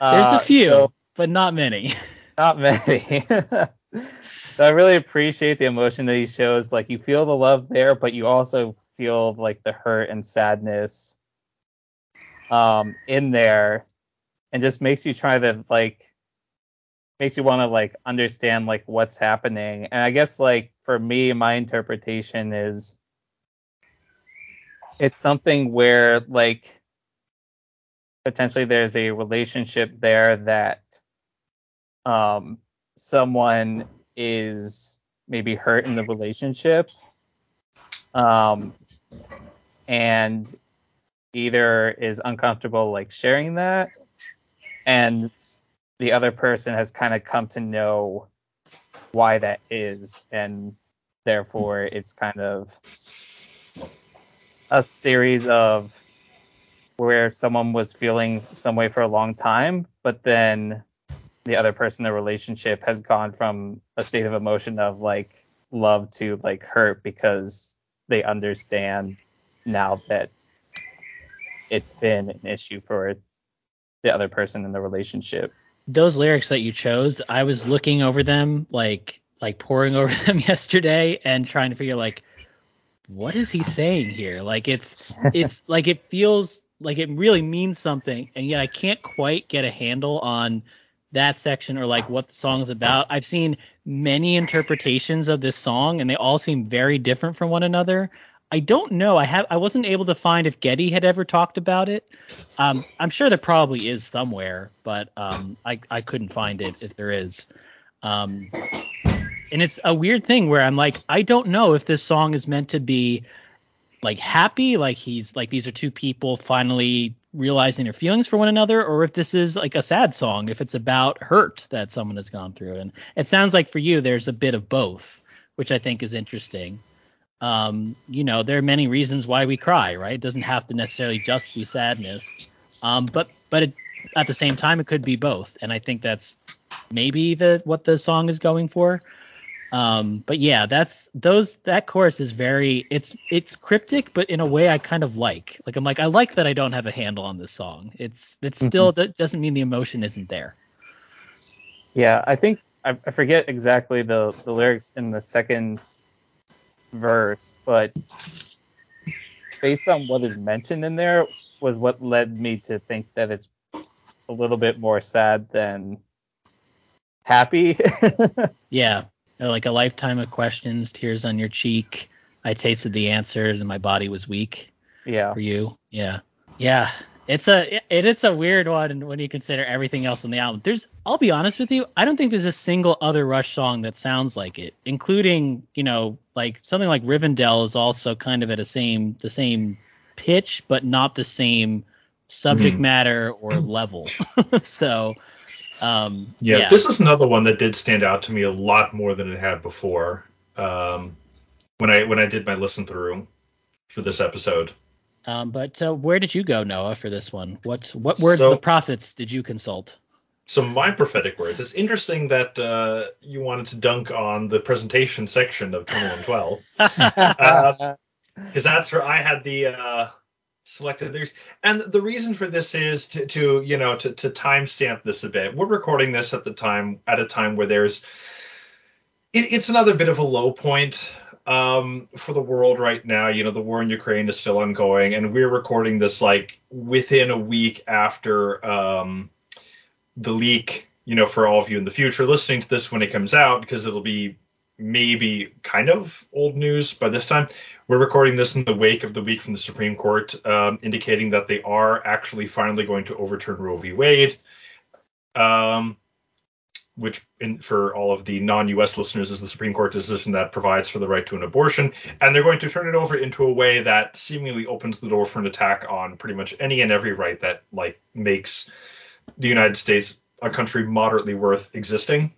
Uh, There's a few, so- but not many. not many. so I really appreciate the emotion that he shows. Like you feel the love there, but you also feel like the hurt and sadness um in there and just makes you try to like makes you want to like understand like what's happening. And I guess like for me my interpretation is it's something where like potentially there's a relationship there that um someone is maybe hurt in the relationship um and either is uncomfortable like sharing that and the other person has kind of come to know why that is and therefore it's kind of a series of where someone was feeling some way for a long time but then the other person in the relationship has gone from a state of emotion of like love to like hurt because they understand now that it's been an issue for the other person in the relationship. those lyrics that you chose, I was looking over them like like poring over them yesterday and trying to figure like what is he saying here? Like it's it's like it feels like it really means something and yet I can't quite get a handle on that section or like what the song is about. I've seen many interpretations of this song and they all seem very different from one another. I don't know. I have I wasn't able to find if Geddy had ever talked about it. Um, I'm sure there probably is somewhere, but um, I I couldn't find it if there is. Um, and it's a weird thing where I'm like, I don't know if this song is meant to be like happy, like he's like these are two people finally realizing their feelings for one another, or if this is like a sad song, if it's about hurt that someone has gone through. And it sounds like for you, there's a bit of both, which I think is interesting. Um, you know, there are many reasons why we cry, right? It doesn't have to necessarily just be sadness. Um, but but it, at the same time, it could be both, and I think that's maybe the what the song is going for. Um, but yeah, that's those that chorus is very it's it's cryptic, but in a way I kind of like. Like I'm like I like that I don't have a handle on this song. It's it's still that doesn't mean the emotion isn't there. Yeah, I think I, I forget exactly the the lyrics in the second verse, but based on what is mentioned in there, was what led me to think that it's a little bit more sad than happy. Yeah. Or like a lifetime of questions, tears on your cheek. I tasted the answers and my body was weak yeah. for you. Yeah. Yeah. It's a it, it's a weird one when you consider everything else on the album. There's I'll be honest with you, I don't think there's a single other Rush song that sounds like it, including, you know, like something like Rivendell is also kind of at a same the same pitch, but not the same subject Mhm. matter or level. so um Yeah, yeah. this is another one that did stand out to me a lot more than it had before. Um, when I when I did my listen through for this episode. Um, but uh, where did you go, Noah, for this one? What what words So- of the prophets did you consult? So my prophetic words. It's interesting that uh, you wanted to dunk on the presentation section of 2112 Uh, because that's where I had the uh, selected these. And the reason for this is to, to you know to, to timestamp this a bit. We're recording this at the time at a time where there's it, it's another bit of a low point um, for the world right now. You know, the war in Ukraine is still ongoing, and we're recording this like within a week after um, the leak. You know, for all of you in the future listening to this when it comes out, because it'll be maybe kind of old news by this time. We're recording this in the wake of the week from the Supreme Court, um, indicating that they are actually finally going to overturn Roe v. Wade. Um, which in, for all of the non-U.S. listeners is the Supreme Court decision that provides for the right to an abortion, and they're going to turn it over into a way that seemingly opens the door for an attack on pretty much any and every right that like makes the United States a country moderately worth existing.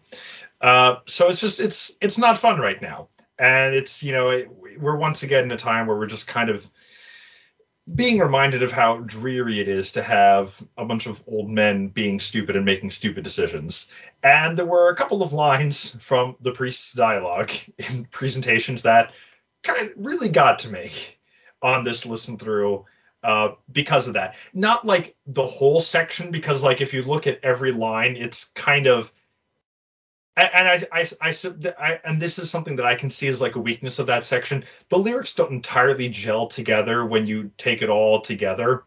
Uh, so it's just it's it's not fun right now, and it's you know it, we're once again in a time where we're just kind of being reminded of how dreary it is to have a bunch of old men being stupid and making stupid decisions. And there were a couple of lines from the priest's dialogue in presentations that kind of really got to me on this listen through uh, because of that. Not like the whole section, because like if you look at every line, it's kind of and I, I, I, I, and this is something that I can see as like a weakness of that section. The lyrics don't entirely gel together when you take it all together.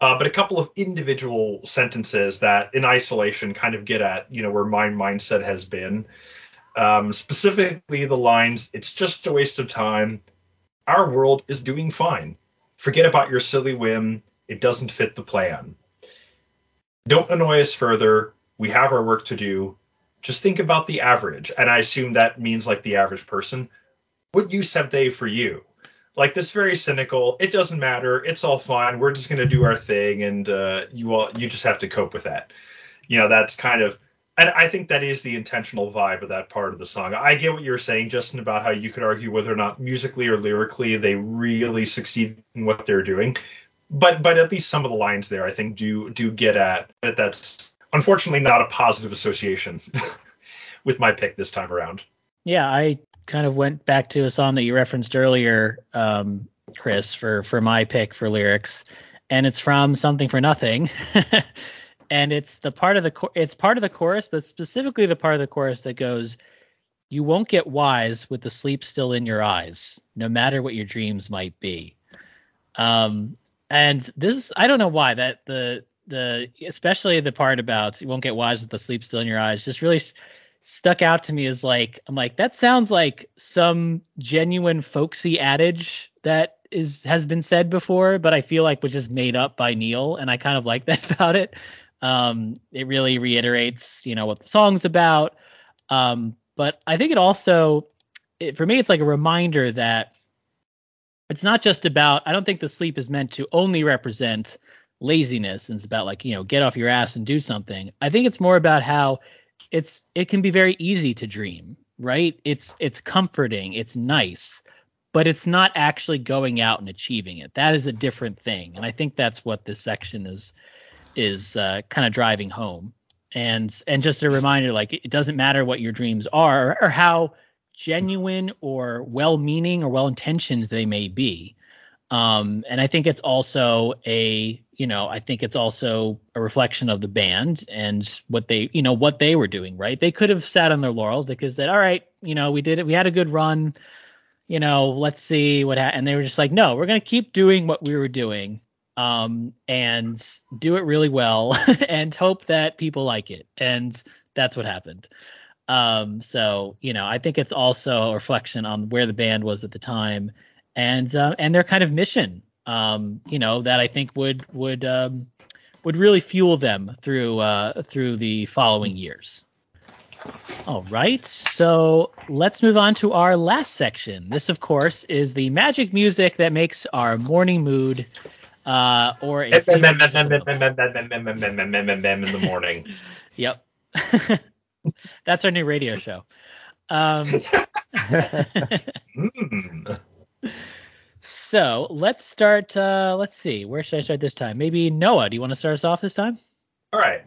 Uh, but a couple of individual sentences that, in isolation, kind of get at, you know, where my mindset has been. Um, specifically, the lines, "It's just a waste of time. Our world is doing fine. Forget about your silly whim. It doesn't fit the plan. Don't annoy us further. We have our work to do just think about the average and i assume that means like the average person. What use have they for you? Like this very cynical it doesn't matter. It's all fine. We're just going to do our thing and uh, you all you just have to cope with that. You know that's kind of and i think that is the intentional vibe of that part of the song. I get what you were saying justin about how you could argue whether or not musically or lyrically they really succeed in what they're doing. But but at least some of the lines there i think do do get at at that unfortunately not a positive association with my pick this time around. Yeah, I kind of went back to a song that you referenced earlier, um, Chris, for for my pick for lyrics, and it's from Something for Nothing, and it's the part of the it's part of the chorus, but specifically the part of the chorus that goes, "You won't get wise with the sleep still in your eyes, no matter what your dreams might be." Um, and this I don't know why that the the especially the part about you won't get wise with the sleep still in your eyes just really stuck out to me as like I'm like that sounds like some genuine folksy adage that is has been said before, but I feel like was just made up by Neil, and I kind of like that about it. Um, it really reiterates, you know, what the song's about. Um, but I think it also, it, for me, it's like a reminder that it's not just about. I don't think the sleep is meant to only represent laziness and it's about like you know get off your ass and do something. I think it's more about how it's it can be very easy to dream, right? It's it's comforting, it's nice, but it's not actually going out and achieving it. That is a different thing, and I think that's what this section is is uh, kind of driving home. And and just a reminder, like it doesn't matter what your dreams are or, or how genuine or well-meaning or well-intentioned they may be. Um, and I think it's also a, you know, I think it's also a reflection of the band and what they, you know, what they were doing, right? They could have sat on their laurels. They could have said, all right, you know, we did it. We had a good run. you know, let's see what happened. and they were just like, no, we're gonna keep doing what we were doing, um, and do it really well, and hope that people like it, and that's what happened. Um, so you know, I think it's also a reflection on where the band was at the time, and uh, and their kind of mission, um, you know, that I think would would um, would really fuel them through uh, through the following years. All right, so let's move on to our last section. This, of course, is the magic music that makes our morning mood uh, or in the morning. yep, that's our new radio show. Um, mm so let's start. Uh, let's see. Where should I start this time? Maybe Noah. Do you want to start us off this time? All right.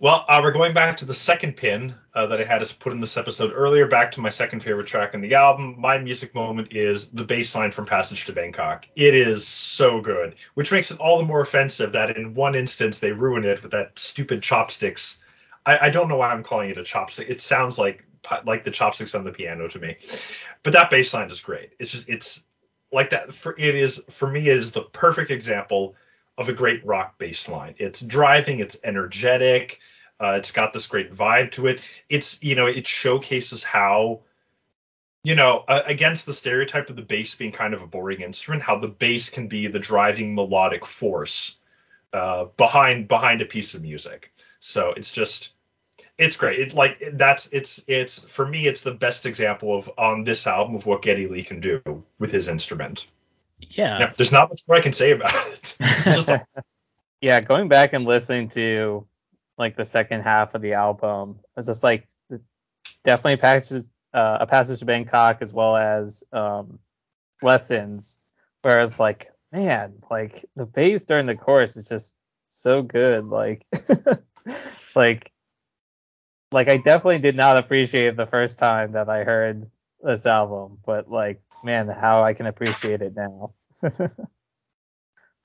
Well, uh, we're going back to the second pin uh, that I had us put in this episode earlier, back to my second favorite track in the album. My music moment is the bass line from Passage to Bangkok. It is so good, which makes it all the more offensive that in one instance they ruin it with that stupid chopsticks. I, I don't know why I'm calling it a chopstick. It sounds like like the chopsticks on the piano to me, but that bass line is great. It's just it's like that. For it is for me, it is the perfect example of a great rock bass line. It's driving, it's energetic, uh, it's got this great vibe to it. It's you know it showcases how you know uh, against the stereotype of the bass being kind of a boring instrument, how the bass can be the driving melodic force uh, behind behind a piece of music. So it's just it's great. It like that's it's it's for me it's the best example of on this album of what Geddy Lee can do with his instrument. Yeah. Yeah, there's not much more I can say about it. It's just yeah, going back and listening to like the second half of the album, it's just like definitely passages, uh, a passage to Bangkok as well as um, lessons. Whereas like man, like the bass during the chorus is just so good. Like like like I definitely did not appreciate it the first time that I heard this album, but like man, how I can appreciate it now.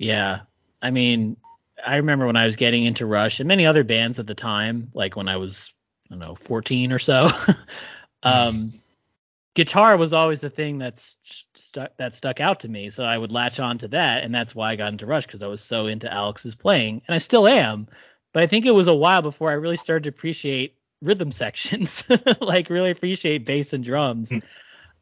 Yeah. I mean, I remember when I was getting into Rush and many other bands at the time, like when I was, I don't know, 14 or so. um, guitar was always the thing that's stuck that stuck out to me, so I would latch on to that, and that's why I got into Rush because I was so into Alex's playing, and I still am. But I think it was a while before I really started to appreciate rhythm sections, like really appreciate bass and drums.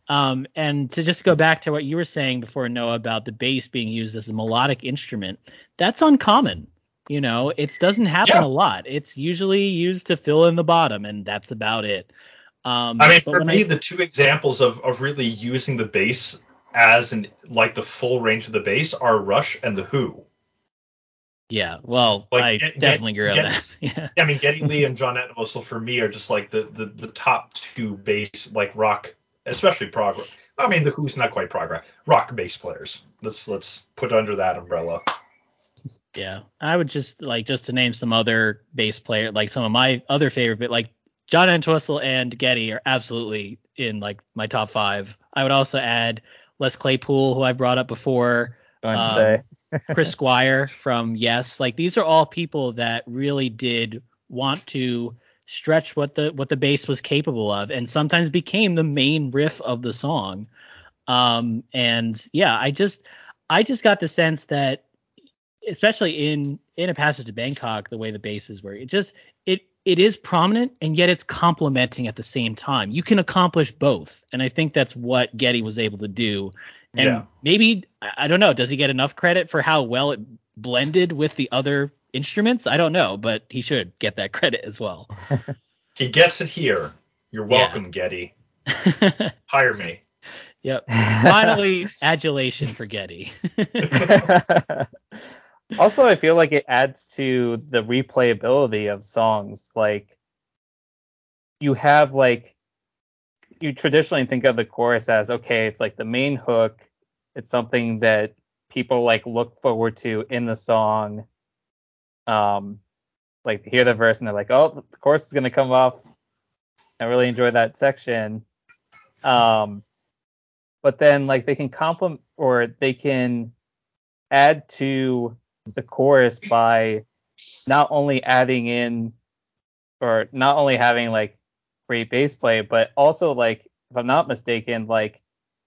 Um, and to just go back to what you were saying before, Noah, about the bass being used as a melodic instrument, that's uncommon. You know, it doesn't happen Yeah. a lot. It's usually used to fill in the bottom, and that's about it. Um, I mean, for me, I- the two examples of, of really using the bass as an like the full range of the bass are Rush and the Who. Yeah, well, Like, I get- definitely get- agree on that. yeah, I mean, Geddy Lee and John Entwistle for me are just like the, the the top two bass like rock, especially prog. I mean, the Who's not quite prog rock, rock bass players. Let's let's put under that umbrella. yeah. I would just like just to name some other bass player, like some of my other favorite, but like John Entwistle and Geddy are absolutely in like my top five. I would also add Les Claypool, who I brought up before. Going to Um, say. Chris Squire from Yes. Like these are all people that really did want to stretch what the what the bass was capable of and sometimes became the main riff of the song. Um and yeah, I just I just got the sense that especially in in a passage to Bangkok, the way the basses were, it just it it is prominent and yet it's complementing at the same time. You can accomplish both, and I think that's what Geddy was able to do. And Yeah. maybe I I don't know, does he get enough credit for how well it blended with the other instruments? I don't know, but he should get that credit as well. He gets it here. You're Yeah. welcome, Geddy. Hire me. yep. Finally, adulation for Geddy. also, I feel like it adds to the replayability of songs. Like, you have like, you traditionally think of the chorus as okay, it's like the main hook. It's something that people like look forward to in the song. Um, like hear the verse and they're like, oh, the chorus is gonna come off. I really enjoy that section. Um, but then like they can complement or they can add to the chorus by not only adding in or not only having like great play, but also like if I'm not mistaken, like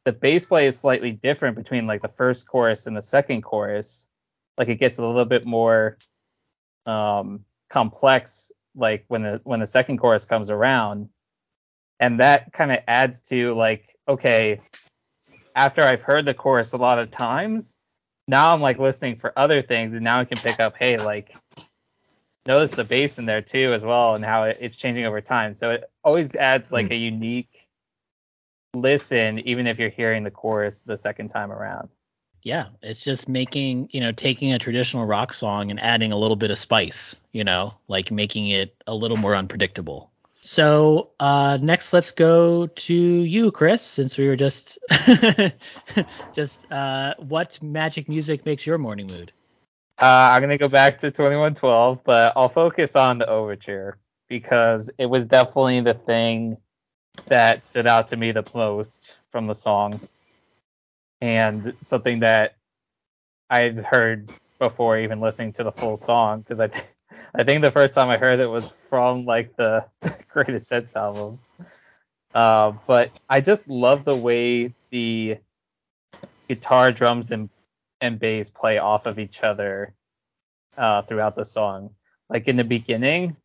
the bass play is slightly different between like the first chorus and the second chorus. Like it gets a little bit more um, complex like when the when the second chorus comes around and that kind of adds to like okay after i've heard the chorus a lot of times now i'm like listening for other things and now i can pick up hey like notice the bass in there too as well and how it's changing over time so it always adds like a unique listen even if you're hearing the chorus the second time around Yeah, it's just making, you know, taking a traditional rock song and adding a little bit of spice, you know, like making it a little more unpredictable. So uh, next, let's go to you, Chris, since we were just just uh, what magic music makes your morning mood? Uh, I'm gonna go back to 2112, but I'll focus on the overture because it was definitely the thing that stood out to me the most from the song, and something that I'd heard before even listening to the full song because I th- I think the first time I heard it was from like the Greatest Hits album. Uh, but I just love the way the guitar, drums, and and bass play off of each other uh, throughout the song. Like in the beginning,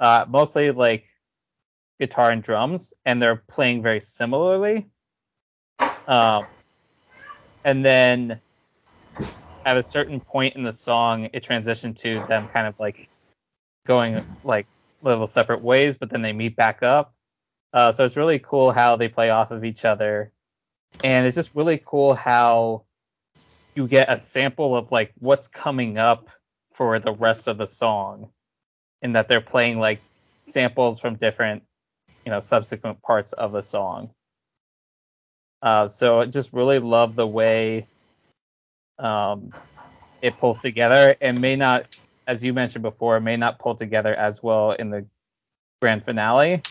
uh, mostly like guitar and drums, and they're playing very similarly. Um, and then at a certain point in the song, it transitioned to them kind of like going like little separate ways, but then they meet back up. Uh, so it's really cool how they play off of each other, and it's just really cool how you get a sample of like what's coming up for the rest of the song, in that they're playing like samples from different, you know, subsequent parts of the song. Uh, so I just really love the way um, it pulls together and may not, as you mentioned before, may not pull together as well in the grand finale.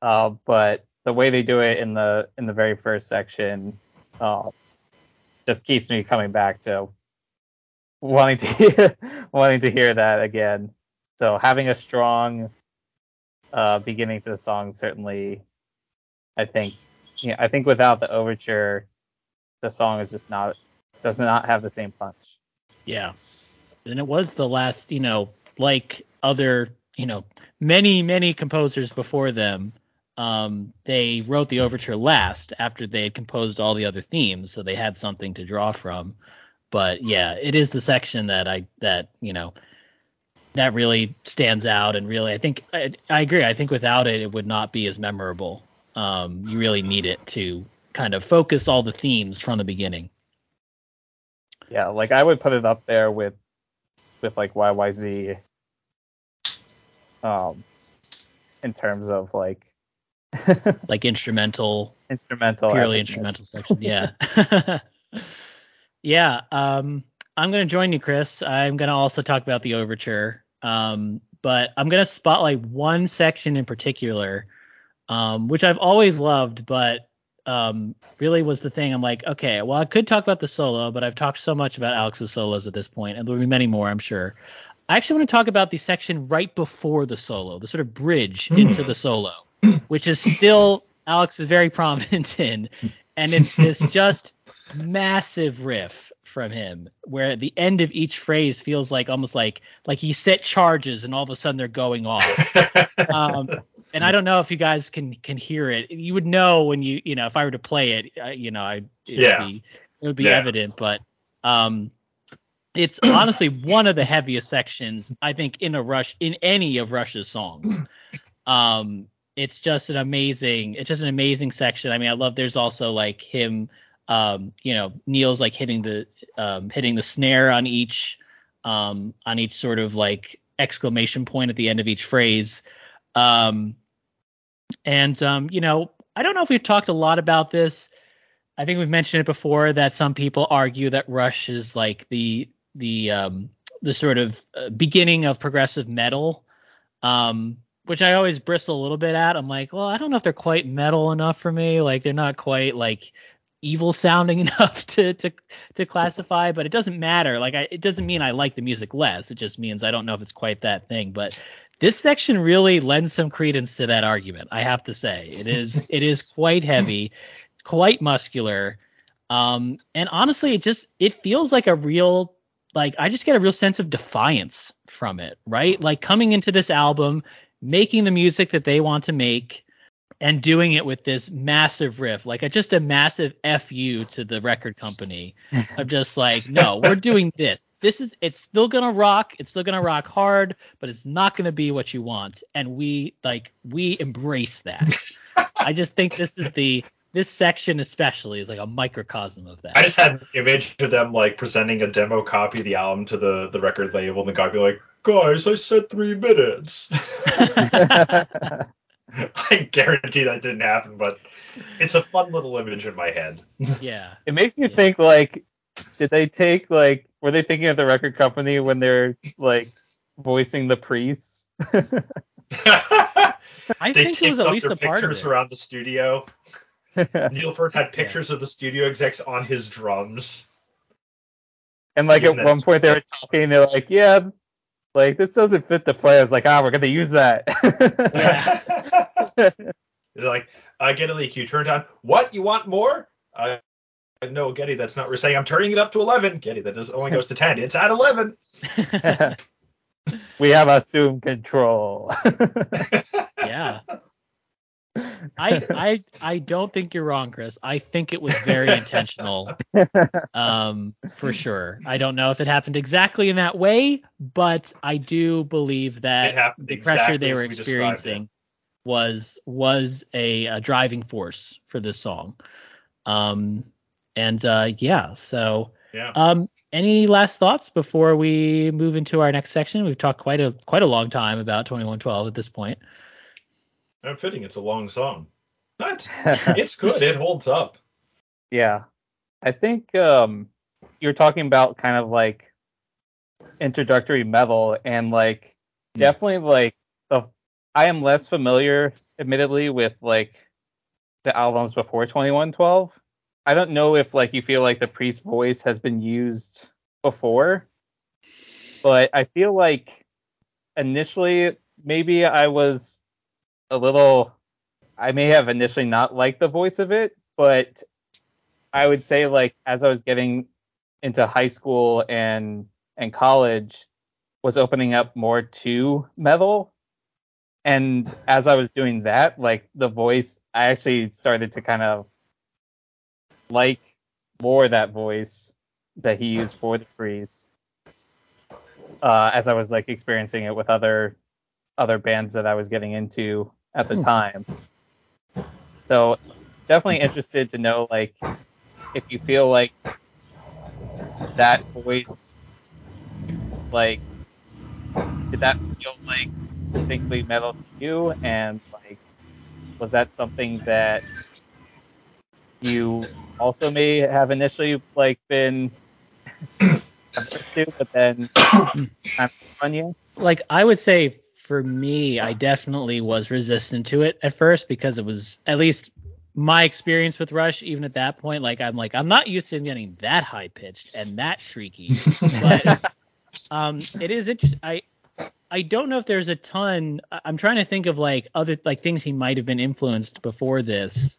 Uh, but the way they do it in the in the very first section uh, just keeps me coming back to wanting to hear, wanting to hear that again. So having a strong uh, beginning to the song certainly, I think, yeah, I think without the overture, the song is just not does not have the same punch. Yeah. And it was the last, you know, like other, you know, many, many composers before them, um, they wrote the overture last after they had composed all the other themes, so they had something to draw from. But yeah, it is the section that I that, you know, that really stands out and really I think I, I agree. I think without it it would not be as memorable. Um, you really need it to kind of focus all the themes from the beginning. Yeah, like I would put it up there with with like YYZ um in terms of like Like instrumental instrumental purely instrumental section. Yeah. yeah. Um, I'm gonna join you, Chris. I'm gonna also talk about the overture. Um, but I'm gonna spotlight one section in particular, um, which I've always loved, but um, really was the thing. I'm like, okay, well, I could talk about the solo, but I've talked so much about Alex's solos at this point, and there will be many more, I'm sure. I actually want to talk about the section right before the solo, the sort of bridge into the solo, which is still Alex is very prominent in, and it's this just massive riff from him, where at the end of each phrase feels like almost like like he set charges and all of a sudden they're going off. Um, and I don't know if you guys can can hear it. You would know when you you know if I were to play it, uh, you know, I it Yeah. would be it would be Yeah. evident, but um it's honestly one of the heaviest sections I think in a Rush in any of Rush's songs. Um it's just an amazing it's just an amazing section. I mean, I love there's also like him um you know, Neil's like hitting the um hitting the snare on each um on each sort of like exclamation point at the end of each phrase. Um and um you know, I don't know if we've talked a lot about this. I think we've mentioned it before that some people argue that Rush is like the the um the sort of uh, beginning of progressive metal, um, which I always bristle a little bit at. I'm like, well, I don't know if they're quite metal enough for me. Like they're not quite like evil sounding enough to to to classify, but it doesn't matter. Like I, it doesn't mean I like the music less. It just means I don't know if it's quite that thing. But this section really lends some credence to that argument. I have to say, it is it is quite heavy quite muscular. Um, and honestly, it just it feels like a real like I just get a real sense of defiance from it, right? Like coming into this album, making the music that they want to make, and doing it with this massive riff, like a, just a massive fu to the record company of just like, no, we're doing this. This is it's still gonna rock. It's still gonna rock hard, but it's not gonna be what you want. And we like we embrace that. I just think this is the this section especially is like a microcosm of that. I just had an image of them like presenting a demo copy of the album to the the record label, and the guy be like, "Guys, I said three minutes." I guarantee that didn't happen, but it's a fun little image in my head. yeah. it makes me Yeah. think like, did they take like, were they thinking of the record company when they're like voicing the priests? I they think it was at least a part of pictures it. around the studio. Neil Peart had pictures of the studio execs on his drums. And like at one point they were talking, they're like, yeah, like this doesn't fit the play. I was like, ah, we're gonna use that. They're like, uh, Geddy Lee, can you turn down? What? You want more? Uh, no, Geddy, that's not. We're saying I'm turning it up to 11. Geddy, that is, only goes to 10. It's at 11. we have assumed control. yeah. I I I don't think you're wrong, Chris. I think it was very intentional. Um, for sure. I don't know if it happened exactly in that way, but I do believe that happened the pressure exactly they as were we experiencing was was a, a driving force for this song. Um, and uh, yeah, so. Yeah. um, any last thoughts before we move into our next section? We've talked quite a quite a long time about 2112 at this point. I'm fitting. It's a long song. But it's good. It holds up. Yeah. I think um you're talking about kind of like introductory metal and like Hmm. definitely like the I am less familiar admittedly with like the albums before 2112. I don't know if like you feel like the priest voice has been used before, but I feel like initially maybe I was a little I may have initially not liked the voice of it, but I would say like as I was getting into high school and and college was opening up more to metal. And as I was doing that, like the voice, I actually started to kind of like more that voice that he used for the freeze Uh, as I was like experiencing it with other other bands that I was getting into at the hmm. time. So definitely interested to know like if you feel like that voice like did that feel like distinctly metal to you? And like was that something that you also may have initially like been averse to but then on you? Like I would say for me, I definitely was resistant to it at first because it was at least my experience with Rush. Even at that point, like I'm like I'm not used to getting that high pitched and that shrieky. But um, it is interesting. I I don't know if there's a ton. I'm trying to think of like other like things he might have been influenced before this.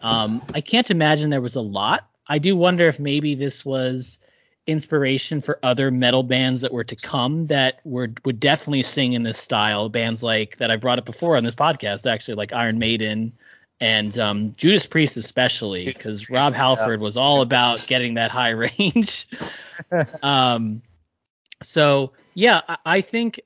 Um, I can't imagine there was a lot. I do wonder if maybe this was inspiration for other metal bands that were to come that were would definitely sing in this style. Bands like that I brought up before on this podcast, actually, like Iron Maiden and um, Judas Priest especially, because Rob Halford was all about getting that high range. um, so yeah, I, I think.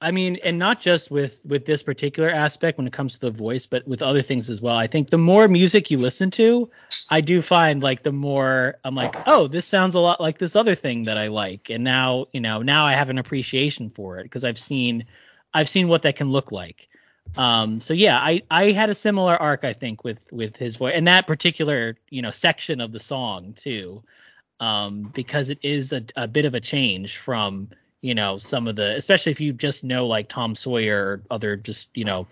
I mean, and not just with with this particular aspect when it comes to the voice, but with other things as well. I think the more music you listen to, I do find like the more I'm like, oh, this sounds a lot like this other thing that I like, and now you know now I have an appreciation for it because I've seen I've seen what that can look like. Um, so yeah, I I had a similar arc I think with with his voice and that particular you know section of the song too, um, because it is a, a bit of a change from you know some of the especially if you just know like Tom Sawyer or other just you know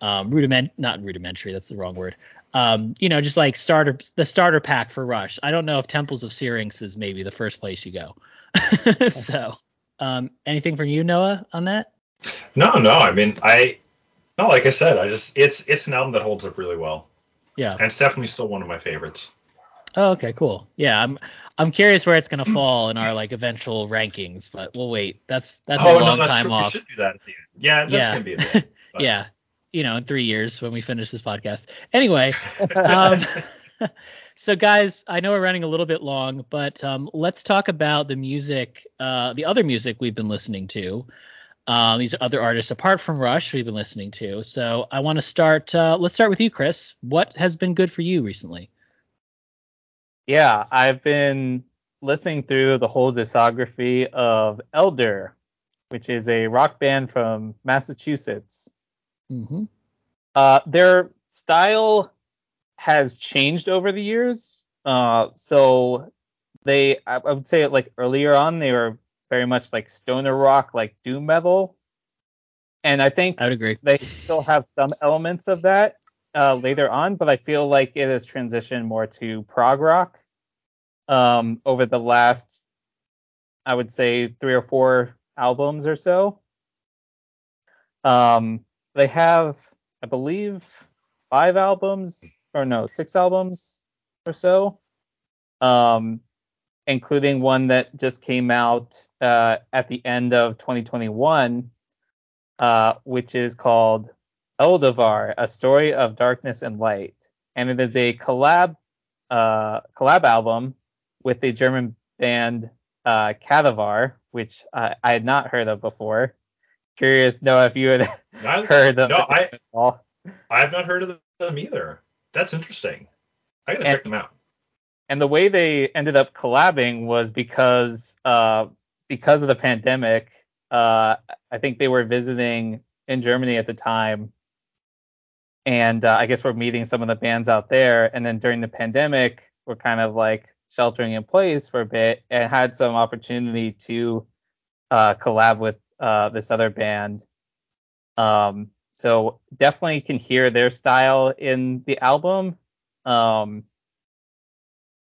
um, rudiment not rudimentary that's the wrong word um, you know, just like starter the starter pack for Rush. I don't know if Temples of Syrinx is maybe the first place you go. so, um, anything from you, Noah, on that? No, no. I mean, I no, like I said, I just it's it's an album that holds up really well. Yeah. and it's definitely still one of my favorites. Oh, okay, cool. Yeah, I'm I'm curious where it's gonna fall in our like eventual rankings, but we'll wait. That's that's a oh long no, that's time true. off. We should do that at the end. Yeah, that's Yeah. gonna be a bit. yeah, you know, in three years when we finish this podcast. Anyway, um, so guys, I know we're running a little bit long, but um, let's talk about the music, uh, the other music we've been listening to. Um, these other artists apart from Rush we've been listening to. So I want to start. Uh, let's start with you, Chris. What has been good for you recently? Yeah, I've been listening through the whole discography of Elder, which is a rock band from Massachusetts. Mm-hmm. Uh, their style has changed over the years. Uh, so they, I, I would say, like earlier on, they were very much like stoner rock, like doom metal, and I think I would agree. they still have some elements of that uh, later on, but I feel like it has transitioned more to prog rock um, over the last, I would say, three or four albums or so. Um, they have, I believe, five albums or no, six albums or so, um, including one that just came out uh, at the end of 2021 uh, which is called Eldovar, A Story of Darkness and Light. And it is a collab uh, collab album with the German band uh, Kadavar, which uh, I had not heard of before. Curious, Noah, if you had Not- heard of no, them I at all. I have not heard of them either. That's interesting. I gotta And- check them out. and the way they ended up collabing was because uh because of the pandemic uh i think they were visiting in germany at the time and uh, i guess we're meeting some of the bands out there. And then during the pandemic we're kind of like sheltering in place for a bit and had some opportunity to uh collab with uh this other band. Um so definitely can hear their style in the album. Um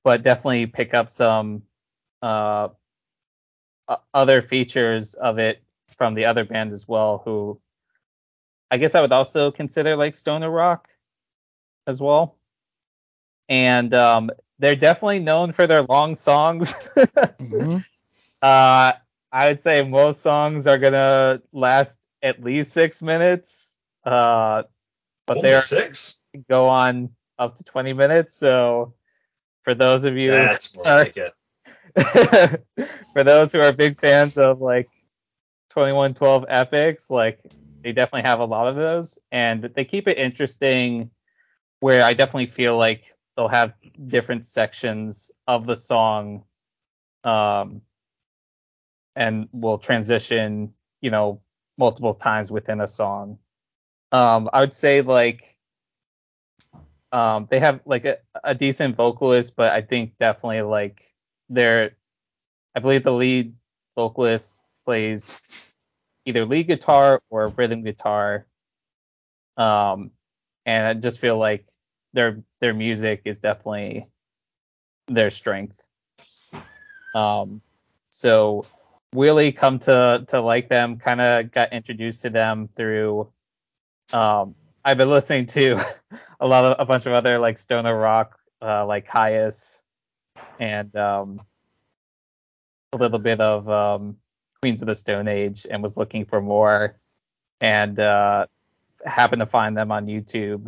but definitely pick up some uh, other features of it from the other band as well, who I guess I would also consider like stoner rock as well. And um, they're definitely known for their long songs. Mm-hmm. uh, I would say most songs are gonna last at least six minutes, uh, but they're six. go on up to 20 minutes. So for those of you That's more like it. for those who are big fans of like 2112 epics, like they definitely have a lot of those, and they keep it interesting. Where I definitely feel like they'll have different sections of the song, um, and will transition, you know, multiple times within a song. Um, I would say like um, they have like a, a decent vocalist, but I think definitely like they're I believe the lead vocalist plays either lead guitar or rhythm guitar. Um, and I just feel like their their music is definitely their strength. Um, so really come to to like them. Kind of got introduced to them through. Um, I've been listening to a lot of a bunch of other like stoner rock, uh, like Kyuss, and um, a little bit of um, Queens of the Stone Age, and was looking for more, and uh, happened to find them on YouTube,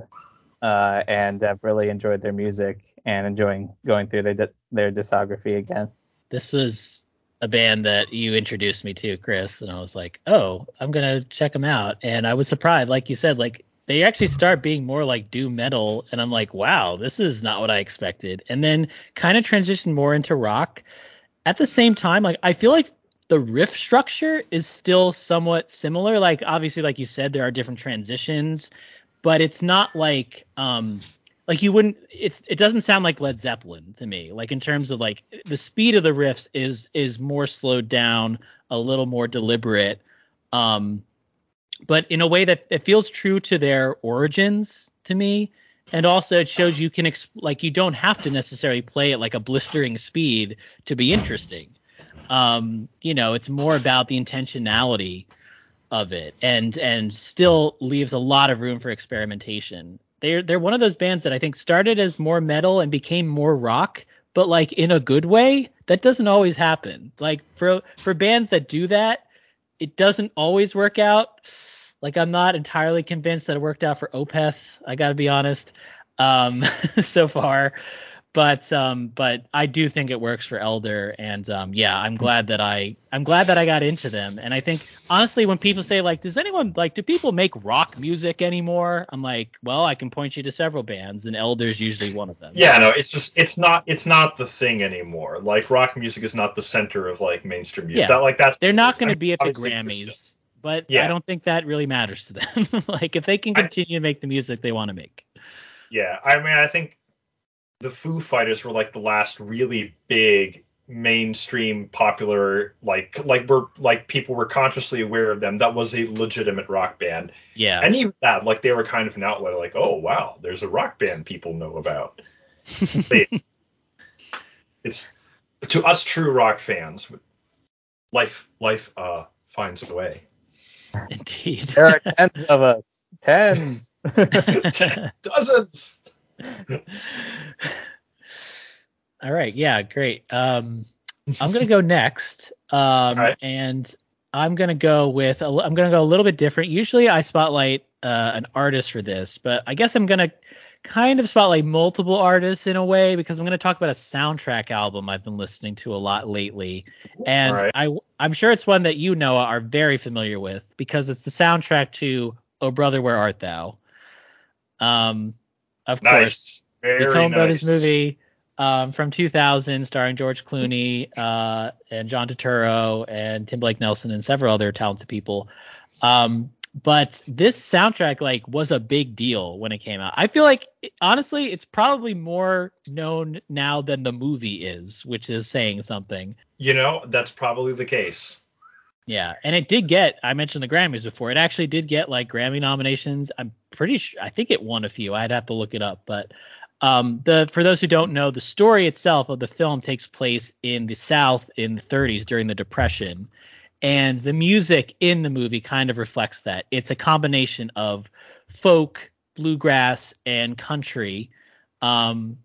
uh, and have really enjoyed their music and enjoying going through their their discography again. This was a band that you introduced me to, Chris, and I was like, oh, I'm gonna check them out. And I was surprised, like you said, like they actually start being more like doom metal, and I'm like, wow, this is not what I expected. And then kind of transition more into rock. At the same time, like I feel like the riff structure is still somewhat similar. Like obviously, like you said, there are different transitions, but it's not like um like you wouldn't it's it doesn't sound like Led Zeppelin to me. Like in terms of like the speed of the riffs is is more slowed down, a little more deliberate. Um but in a way that it feels true to their origins to me and also it shows you can exp- like you don't have to necessarily play at like a blistering speed to be interesting um you know it's more about the intentionality of it and and still leaves a lot of room for experimentation They're they're one of those bands that I think started as more metal and became more rock, but like in a good way. That doesn't always happen. Like for for bands that do that, it doesn't always work out. Like I'm not entirely convinced that it worked out for Opeth. I got to be honest. Um, so far, but um, but I do think it works for Elder, and um, yeah, I'm glad that I I'm glad that I got into them. And I think honestly, when people say like, does anyone like, do people make rock music anymore? I'm like, well, I can point you to several bands, and Elder's usually one of them. Yeah, no, it's just it's not it's not the thing anymore. Like rock music is not the center of like mainstream music. Yeah. That, like that's They're not going to be at the Grammys, but yeah. I don't think that really matters to them. like if they can I- continue to make the music they want to make. Yeah, I mean, I think the Foo Fighters were like the last really big mainstream popular like like were like people were consciously aware of them that was a legitimate rock band Yeah. and even that like they were kind of an outlet like oh wow there's a rock band people know about They- it's to us true rock fans life life uh finds a way Indeed. There are tens of us. Tens. dozens All right. Yeah. Great. Um, I'm gonna go next. Um, right. and I'm gonna go with a, I'm gonna go a little bit different. Usually I spotlight uh, an artist for this, but I guess I'm gonna kind of spotlight multiple artists in a way because I'm gonna talk about a soundtrack album I've been listening to a lot lately, and right. I I'm sure it's one that you Noah are very familiar with because it's the soundtrack to Oh Brother Where Art Thou. Um, of course very the Coen nice. Brothers movie um, from 2000, starring George Clooney uh, and John Turturro and Tim Blake Nelson and several other talented people. Um, but this soundtrack like was a big deal when it came out. I feel like honestly, it's probably more known now than the movie is, which is saying something. you know that's probably the case Yeah, and it did get. I mentioned the Grammys before. It actually did get like Grammy nominations. I'm pretty sure. I think it won a few. I'd have to look it up. But um, the for those who don't know, the story itself of the film takes place in the South in the 30s during the Depression, and the music in the movie kind of reflects that. It's a combination of folk, bluegrass, and country. Um,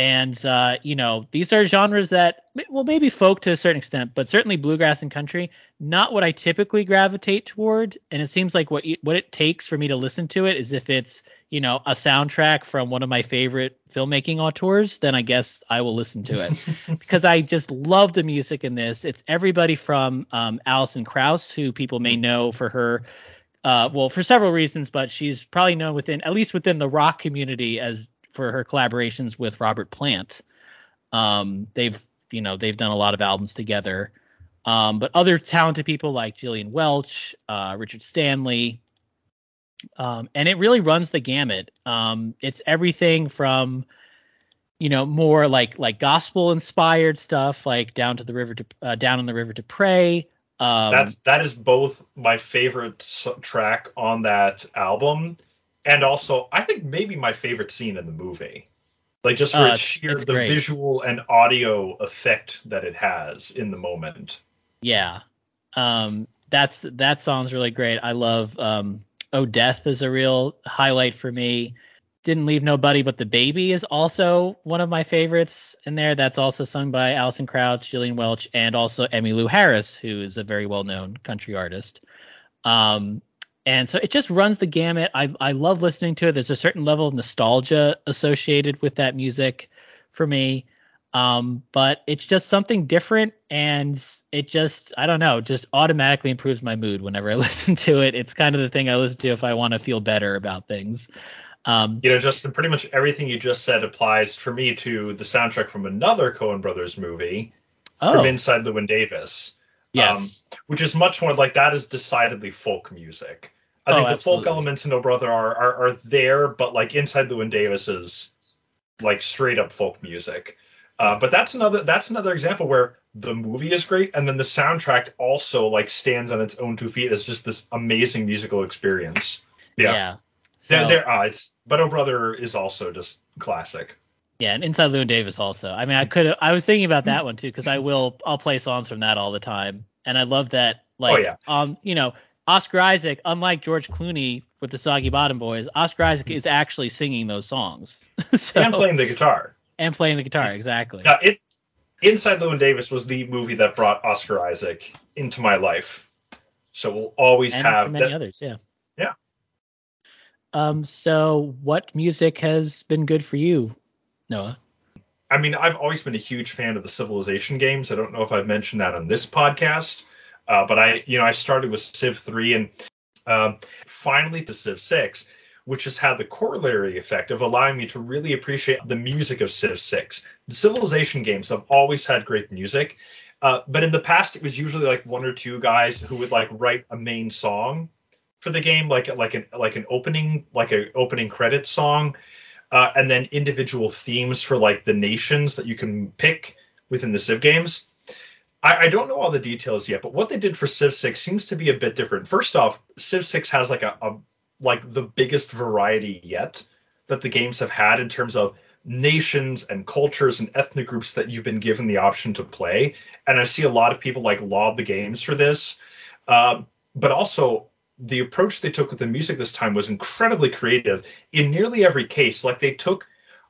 and uh, you know these are genres that well maybe folk to a certain extent but certainly bluegrass and country not what i typically gravitate toward. And it seems like what you, what it takes for me to listen to it is if it's you know a soundtrack from one of my favorite filmmaking auteurs then i guess i will listen to it. Because i just love the music in this. It's everybody from um, alison krauss who people may know for her uh, well, for several reasons, but she's probably known within, at least within the rock community, as for her collaborations with Robert Plant. Um, they've, you know, they've done a lot of albums together. Um, but other talented people like Gillian Welch, uh, Richard Stanley, um, and it really runs the gamut. Um, it's everything from, you know, more like like gospel inspired stuff, like down to the river to uh, down on the river to pray. Um, That's that is both my favorite track on that album, and also I think maybe my favorite scene in the movie. Like just for Uh, its sheer the great. visual and audio effect that it has in the moment. Yeah. Um that's that song's really great. I love um Oh Death is a real highlight for me. Didn't Leave Nobody But the Baby is also one of my favorites in there. That's also sung by Alison Krauss, Gillian Welch, and also Emmylou Harris, who is a very well known country artist. Um and so it just runs the gamut. I I love listening to it. There's a certain level of nostalgia associated with that music for me um but it's just something different and it just i don't know just automatically improves my mood whenever i listen to it it's kind of the thing i listen to if i want to feel better about things um You know, just pretty much everything you just said applies for me to the soundtrack from another Coen Brothers movie oh from Inside Llewyn Davis. yes which is much more like that is decidedly folk music. I Oh, think the absolutely. folk elements in No Brother are, are are there, but like Inside Llewyn Davis is like straight up folk music. Uh, but that's another that's another example where the movie is great and then the soundtrack also like stands on its own two feet as just this amazing musical experience. yeah, Yeah, So, there, there, uh, it's but Oh Brother is also just classic. yeah and inside Llewyn davis also i mean i could i was thinking about that one too because i will i'll play songs from that all the time and i love that like Oh, yeah. um you know Oscar Isaac, unlike George Clooney with the Soggy Bottom Boys, Oscar Isaac is actually singing those songs. so, and playing the guitar. and playing the guitar, exactly. Now, it, Inside Llewyn Davis was the movie that brought Oscar Isaac into my life. So we'll always and have many that. others, yeah. Yeah. Um. So, what music has been good for you, Noah? I mean, I've always been a huge fan of the Civilization games. I don't know if I've mentioned that on this podcast, uh, but I, you know, I started with Civ 3 and um, finally to Civ 6, which has had the corollary effect of allowing me to really appreciate the music of Civ 6. The Civilization games have always had great music, uh, but in the past it was usually like one or two guys who would like write a main song for the game, like like an like an opening like a opening credit song uh, and then individual themes for like the nations that you can pick within the Civ games. I, I don't know all the details yet, but what they did for Civ 6 seems to be a bit different. First off, Civ 6 has like a, a like the biggest variety yet that the games have had in terms of nations and cultures and ethnic groups that you've been given the option to play. And I see a lot of people like laud the games for this. Um, but also the approach they took with the music this time was incredibly creative in nearly every case like they took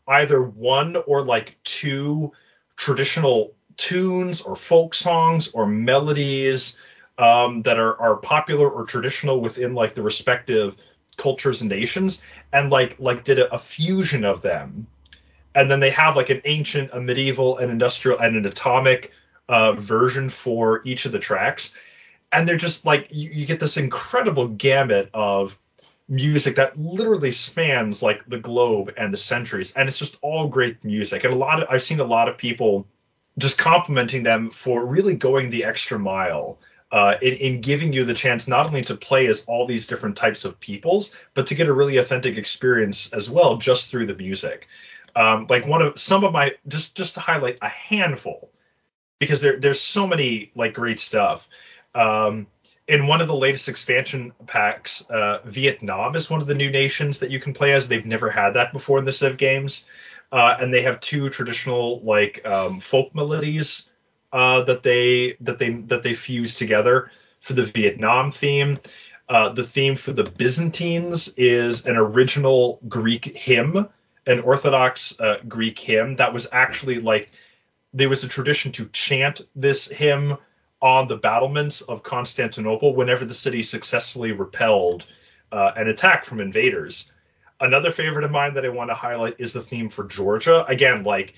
either one or like two traditional tunes or folk songs or melodies um, that are, are popular or traditional within like the respective cultures and nations and like like did a, a fusion of them. And then they have like an ancient a medieval an industrial and an atomic uh, version for each of the tracks. And they're just like you, you get this incredible gamut of music that literally spans like the globe and the centuries. And it's just all great music. And a lot of i've seen a lot of people just complimenting them for really going the extra mile uh, in, in giving you the chance not only to play as all these different types of peoples but to get a really authentic experience as well just through the music. Um, like one of some of my just just to highlight a handful because there there's so many like great stuff. Um, in one of the latest expansion packs, uh, Vietnam is one of the new nations that you can play as. They've never had that before in the Civ games, uh, and they have two traditional like um, folk melodies uh, that they that they that they fuse together for the Vietnam theme. Uh, the theme for the Byzantines is an original Greek hymn, an Orthodox uh, Greek hymn that was actually like there was a tradition to chant this hymn on the battlements of Constantinople whenever the city successfully repelled uh, an attack from invaders. Another favorite of mine that I want to highlight is the theme for Georgia. Again, like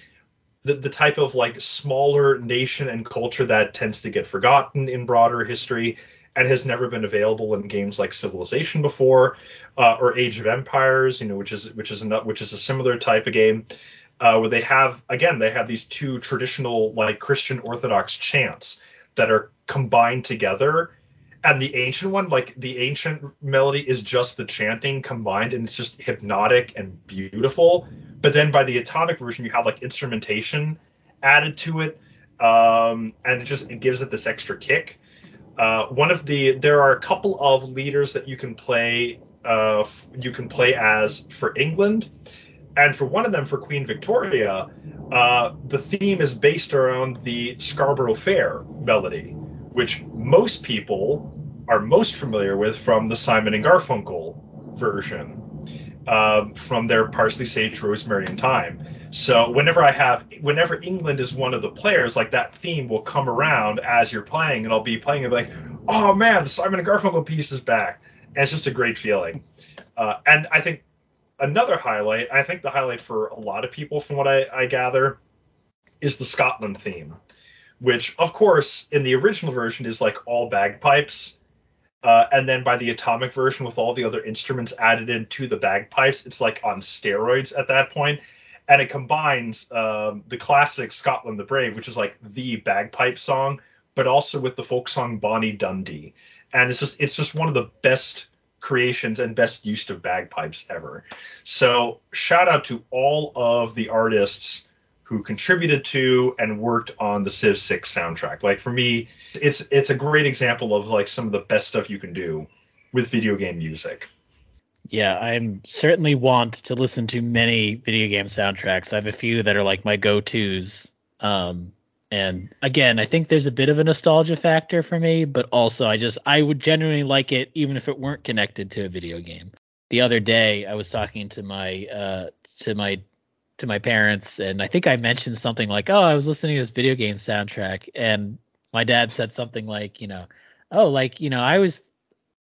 the, the type of like smaller nation and culture that tends to get forgotten in broader history and has never been available in games like Civilization before uh, or Age of Empires, you know, which is which is a which is a similar type of game uh, where they have again they have these two traditional like Christian Orthodox chants that are combined together and the ancient one like the ancient melody is just the chanting combined and it's just hypnotic and beautiful. But then by the atomic version you have like instrumentation added to it um, and it just it gives it this extra kick. Uh, one of the there are a couple of leaders that you can play uh, f- you can play as for england and for one of them for queen victoria uh, the theme is based around the Scarborough Fair melody, which most people are most familiar with from the Simon and Garfunkel version, um, from their Parsley, Sage, Rosemary, and Thyme. So whenever I have, whenever England is one of the players, like that theme will come around as you're playing, and I'll be playing and be like, oh man, the Simon and Garfunkel piece is back, and it's just a great feeling. Uh, and I think another highlight, I think the highlight for a lot of people, from what I, I gather, is the Scotland theme, which, of course, in the original version is like all bagpipes. Uh, and then by the atomic version, with all the other instruments added into the bagpipes, it's like on steroids at that point. And it combines um, the classic Scotland the Brave, which is like the bagpipe song, but also with the folk song Bonnie Dundee. And it's just it's just one of the best creations and best use of bagpipes ever. So shout out to all of the artists who contributed to and worked on the Civ 6 soundtrack. Like for me, it's it's a great example of like some of the best stuff you can do with video game music. Yeah, I'm certainly want to listen to many video game soundtracks. I have a few that are like my go-tos. Um, And again, I think there's a bit of a nostalgia factor for me, but also I just I would genuinely like it even if it weren't connected to a video game. The other day I was talking to my uh to my to my parents and I think I mentioned something like, "Oh, I was listening to this video game soundtrack." And my dad said something like, you know, "Oh, like, you know, I was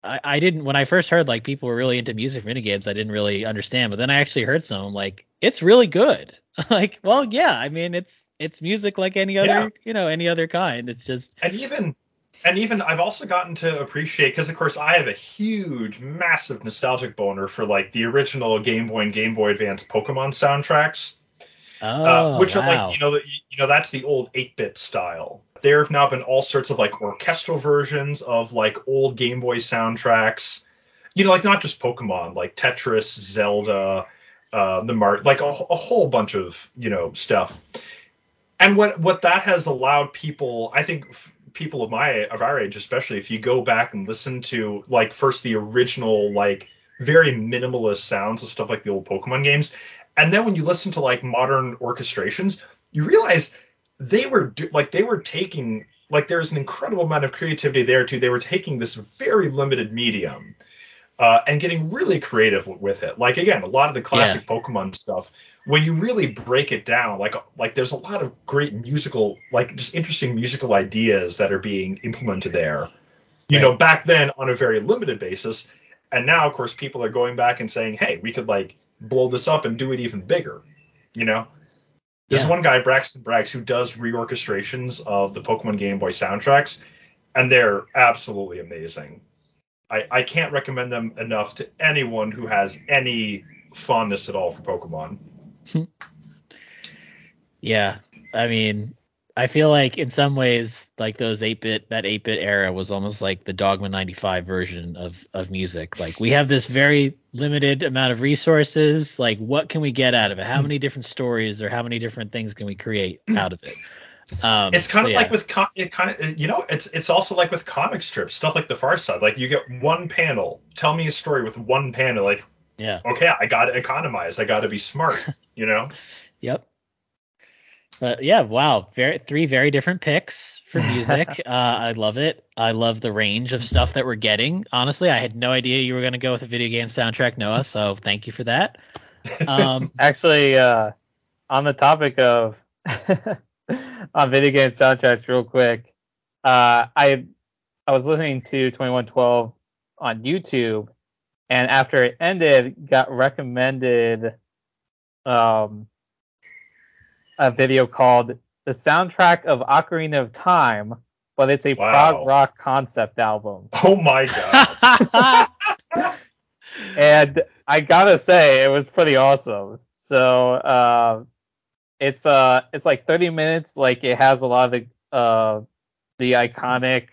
I, I didn't when I first heard like people were really into music for games, I didn't really understand, but then I actually heard some like it's really good. like, well, yeah, I mean it's it's music like any other, Yeah. you know, any other kind. It's just and even and even I've also gotten to appreciate because of course I have a huge, massive nostalgic boner for like the original Game Boy and Game Boy Advance Pokemon soundtracks, oh, uh, which are like you know you know that's the old 8-bit style. There have now been all sorts of like orchestral versions of like old Game Boy soundtracks. You know, like not just Pokemon, like Tetris, Zelda, uh, the Mar, like a, a whole bunch of you know stuff. And what what that has allowed people, I think, f- people of my of our age, especially, if you go back and listen to like first the original like very minimalist sounds of stuff like the old Pokemon games, and then when you listen to like modern orchestrations, you realize they were do, like they were taking like there's an incredible amount of creativity there too. They were taking this very limited medium uh, and getting really creative with it. Like again, a lot of the classic Pokemon stuff, when you really break it down, like like there's a lot of great musical, like just interesting musical ideas that are being implemented there. You know, back then on a very limited basis, and now of course people are going back and saying, hey, we could like blow this up and do it even bigger. You know. There's Yeah. one guy, Braxton Burks, who does reorchestrations of the Pokemon Game Boy soundtracks, and they're absolutely amazing. I, I can't recommend them enough to anyone who has any fondness at all for Pokemon. Yeah, I mean, I feel like in some ways, like those 8-bit, that 8-bit era was almost like the Dogma 95 version of of music. Like we have this very limited amount of resources. Like what can we get out of it? How many different stories or how many different things can we create out of it? Um, It's kind so of yeah. like with com- it kind of you know it's it's also like with comic strips stuff like the Far Side. Like you get one panel, tell me a story with one panel. Like yeah. okay, I got to economize, I got to be smart. You know. Yep. But yeah, wow, very three very different picks for music. uh, I love it. I love the range of stuff that we're getting. Honestly, I had no idea you were gonna go with a video game soundtrack, Noah. So thank you for that. Um, Actually, uh, on the topic of on video game soundtracks, real quick, uh, I I was listening to 2112 on YouTube, and after it ended, got recommended um, a video called "The Soundtrack of Ocarina of Time," but it's a Wow. prog rock concept album. Oh my god. and I gotta say it was pretty awesome. So uh, it's uh it's like 30 minutes. Like it has a lot of the uh the iconic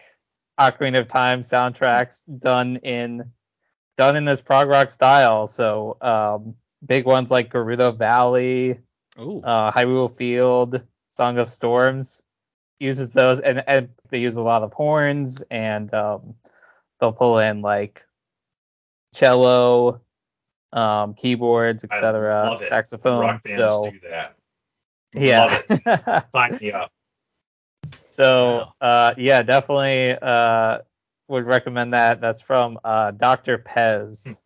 Ocarina of Time soundtracks done in done in this prog rock style. So um big ones like Gerudo Valley, Ooh. uh, Hyrule Field, Song of Storms uses those, and, and they use a lot of horns, and um, they'll pull in like cello, um, keyboards, etc., saxophone. Rock bands so do that. yeah, Sign me up. so Wow. uh, yeah, definitely uh, would recommend that. That's from uh, Dr. Pez.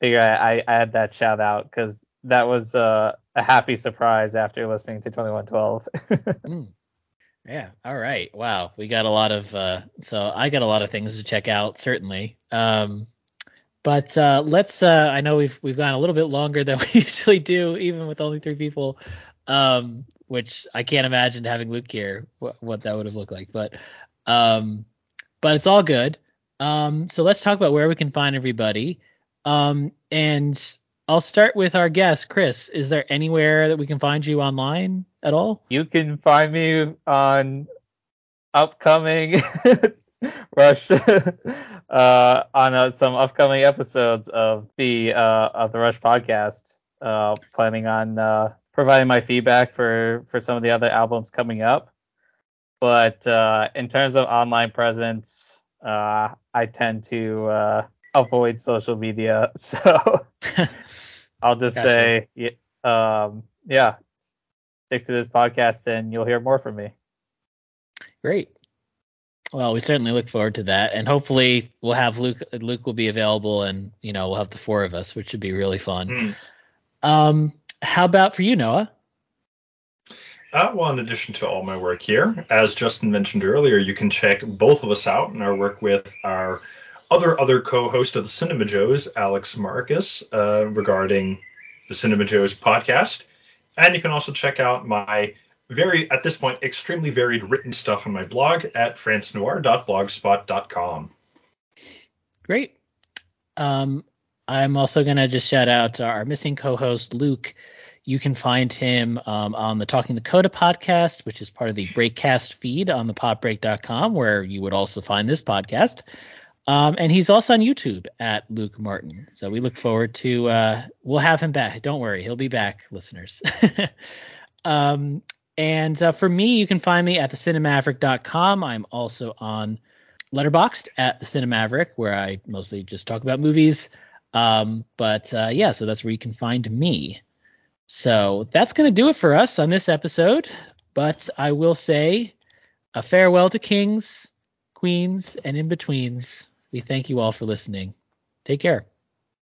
Figure I, I, I had that shout out because that was uh, a happy surprise after listening to 2112. Mm. Yeah. All right. Wow. We got a lot of uh so I got a lot of things to check out certainly. Um but uh let's uh I know we've we've gone a little bit longer than we usually do even with only three people. Um which I can't imagine having Luke here what, what that would have looked like. But um but it's all good. Um so let's talk about where we can find everybody. Um and I'll start with our guest, Chris. Is there anywhere that we can find you online at all? you can find me on upcoming Rush uh, on uh, some upcoming episodes of the uh, of the Rush podcast. Uh, planning on uh, providing my feedback for for some of the other albums coming up. But uh, in terms of online presence, uh, I tend to uh, avoid social media, so I'll just Gotcha. say, um, yeah, stick to this podcast and you'll hear more from me. Great. Well, we certainly look forward to that, and hopefully we'll have Luke. Luke will be available, and you know we'll have the four of us, which should be really fun. Hmm. Um, how about for you, Noah? Uh, well, in addition to all my work here, as Justin mentioned earlier, you can check both of us out in our work with our other other co-host of the Cinema Joes, Alex Marcus, uh, regarding the Cinema Joes podcast. And you can also check out my very, at this point, extremely varied written stuff on my blog at francnoir.blogspot.com. Great. Um, I'm also gonna just shout out our missing co-host Luke. You can find him um, on the Talking the Coda podcast, which is part of the Breakcast feed on the podbreak.com, where you would also find this podcast. Um, and he's also on YouTube at Luke Martin. So we look forward to uh, we'll have him back. Don't worry, he'll be back, listeners. um, and uh, for me, you can find me at thecinemaverick.com. I'm also on Letterboxd at the Cinemaverick, where I mostly just talk about movies. Um, but uh, yeah, so that's where you can find me. So that's going to do it for us on this episode. But I will say a farewell to kings, queens, and in betweens. We thank you all for listening. Take care.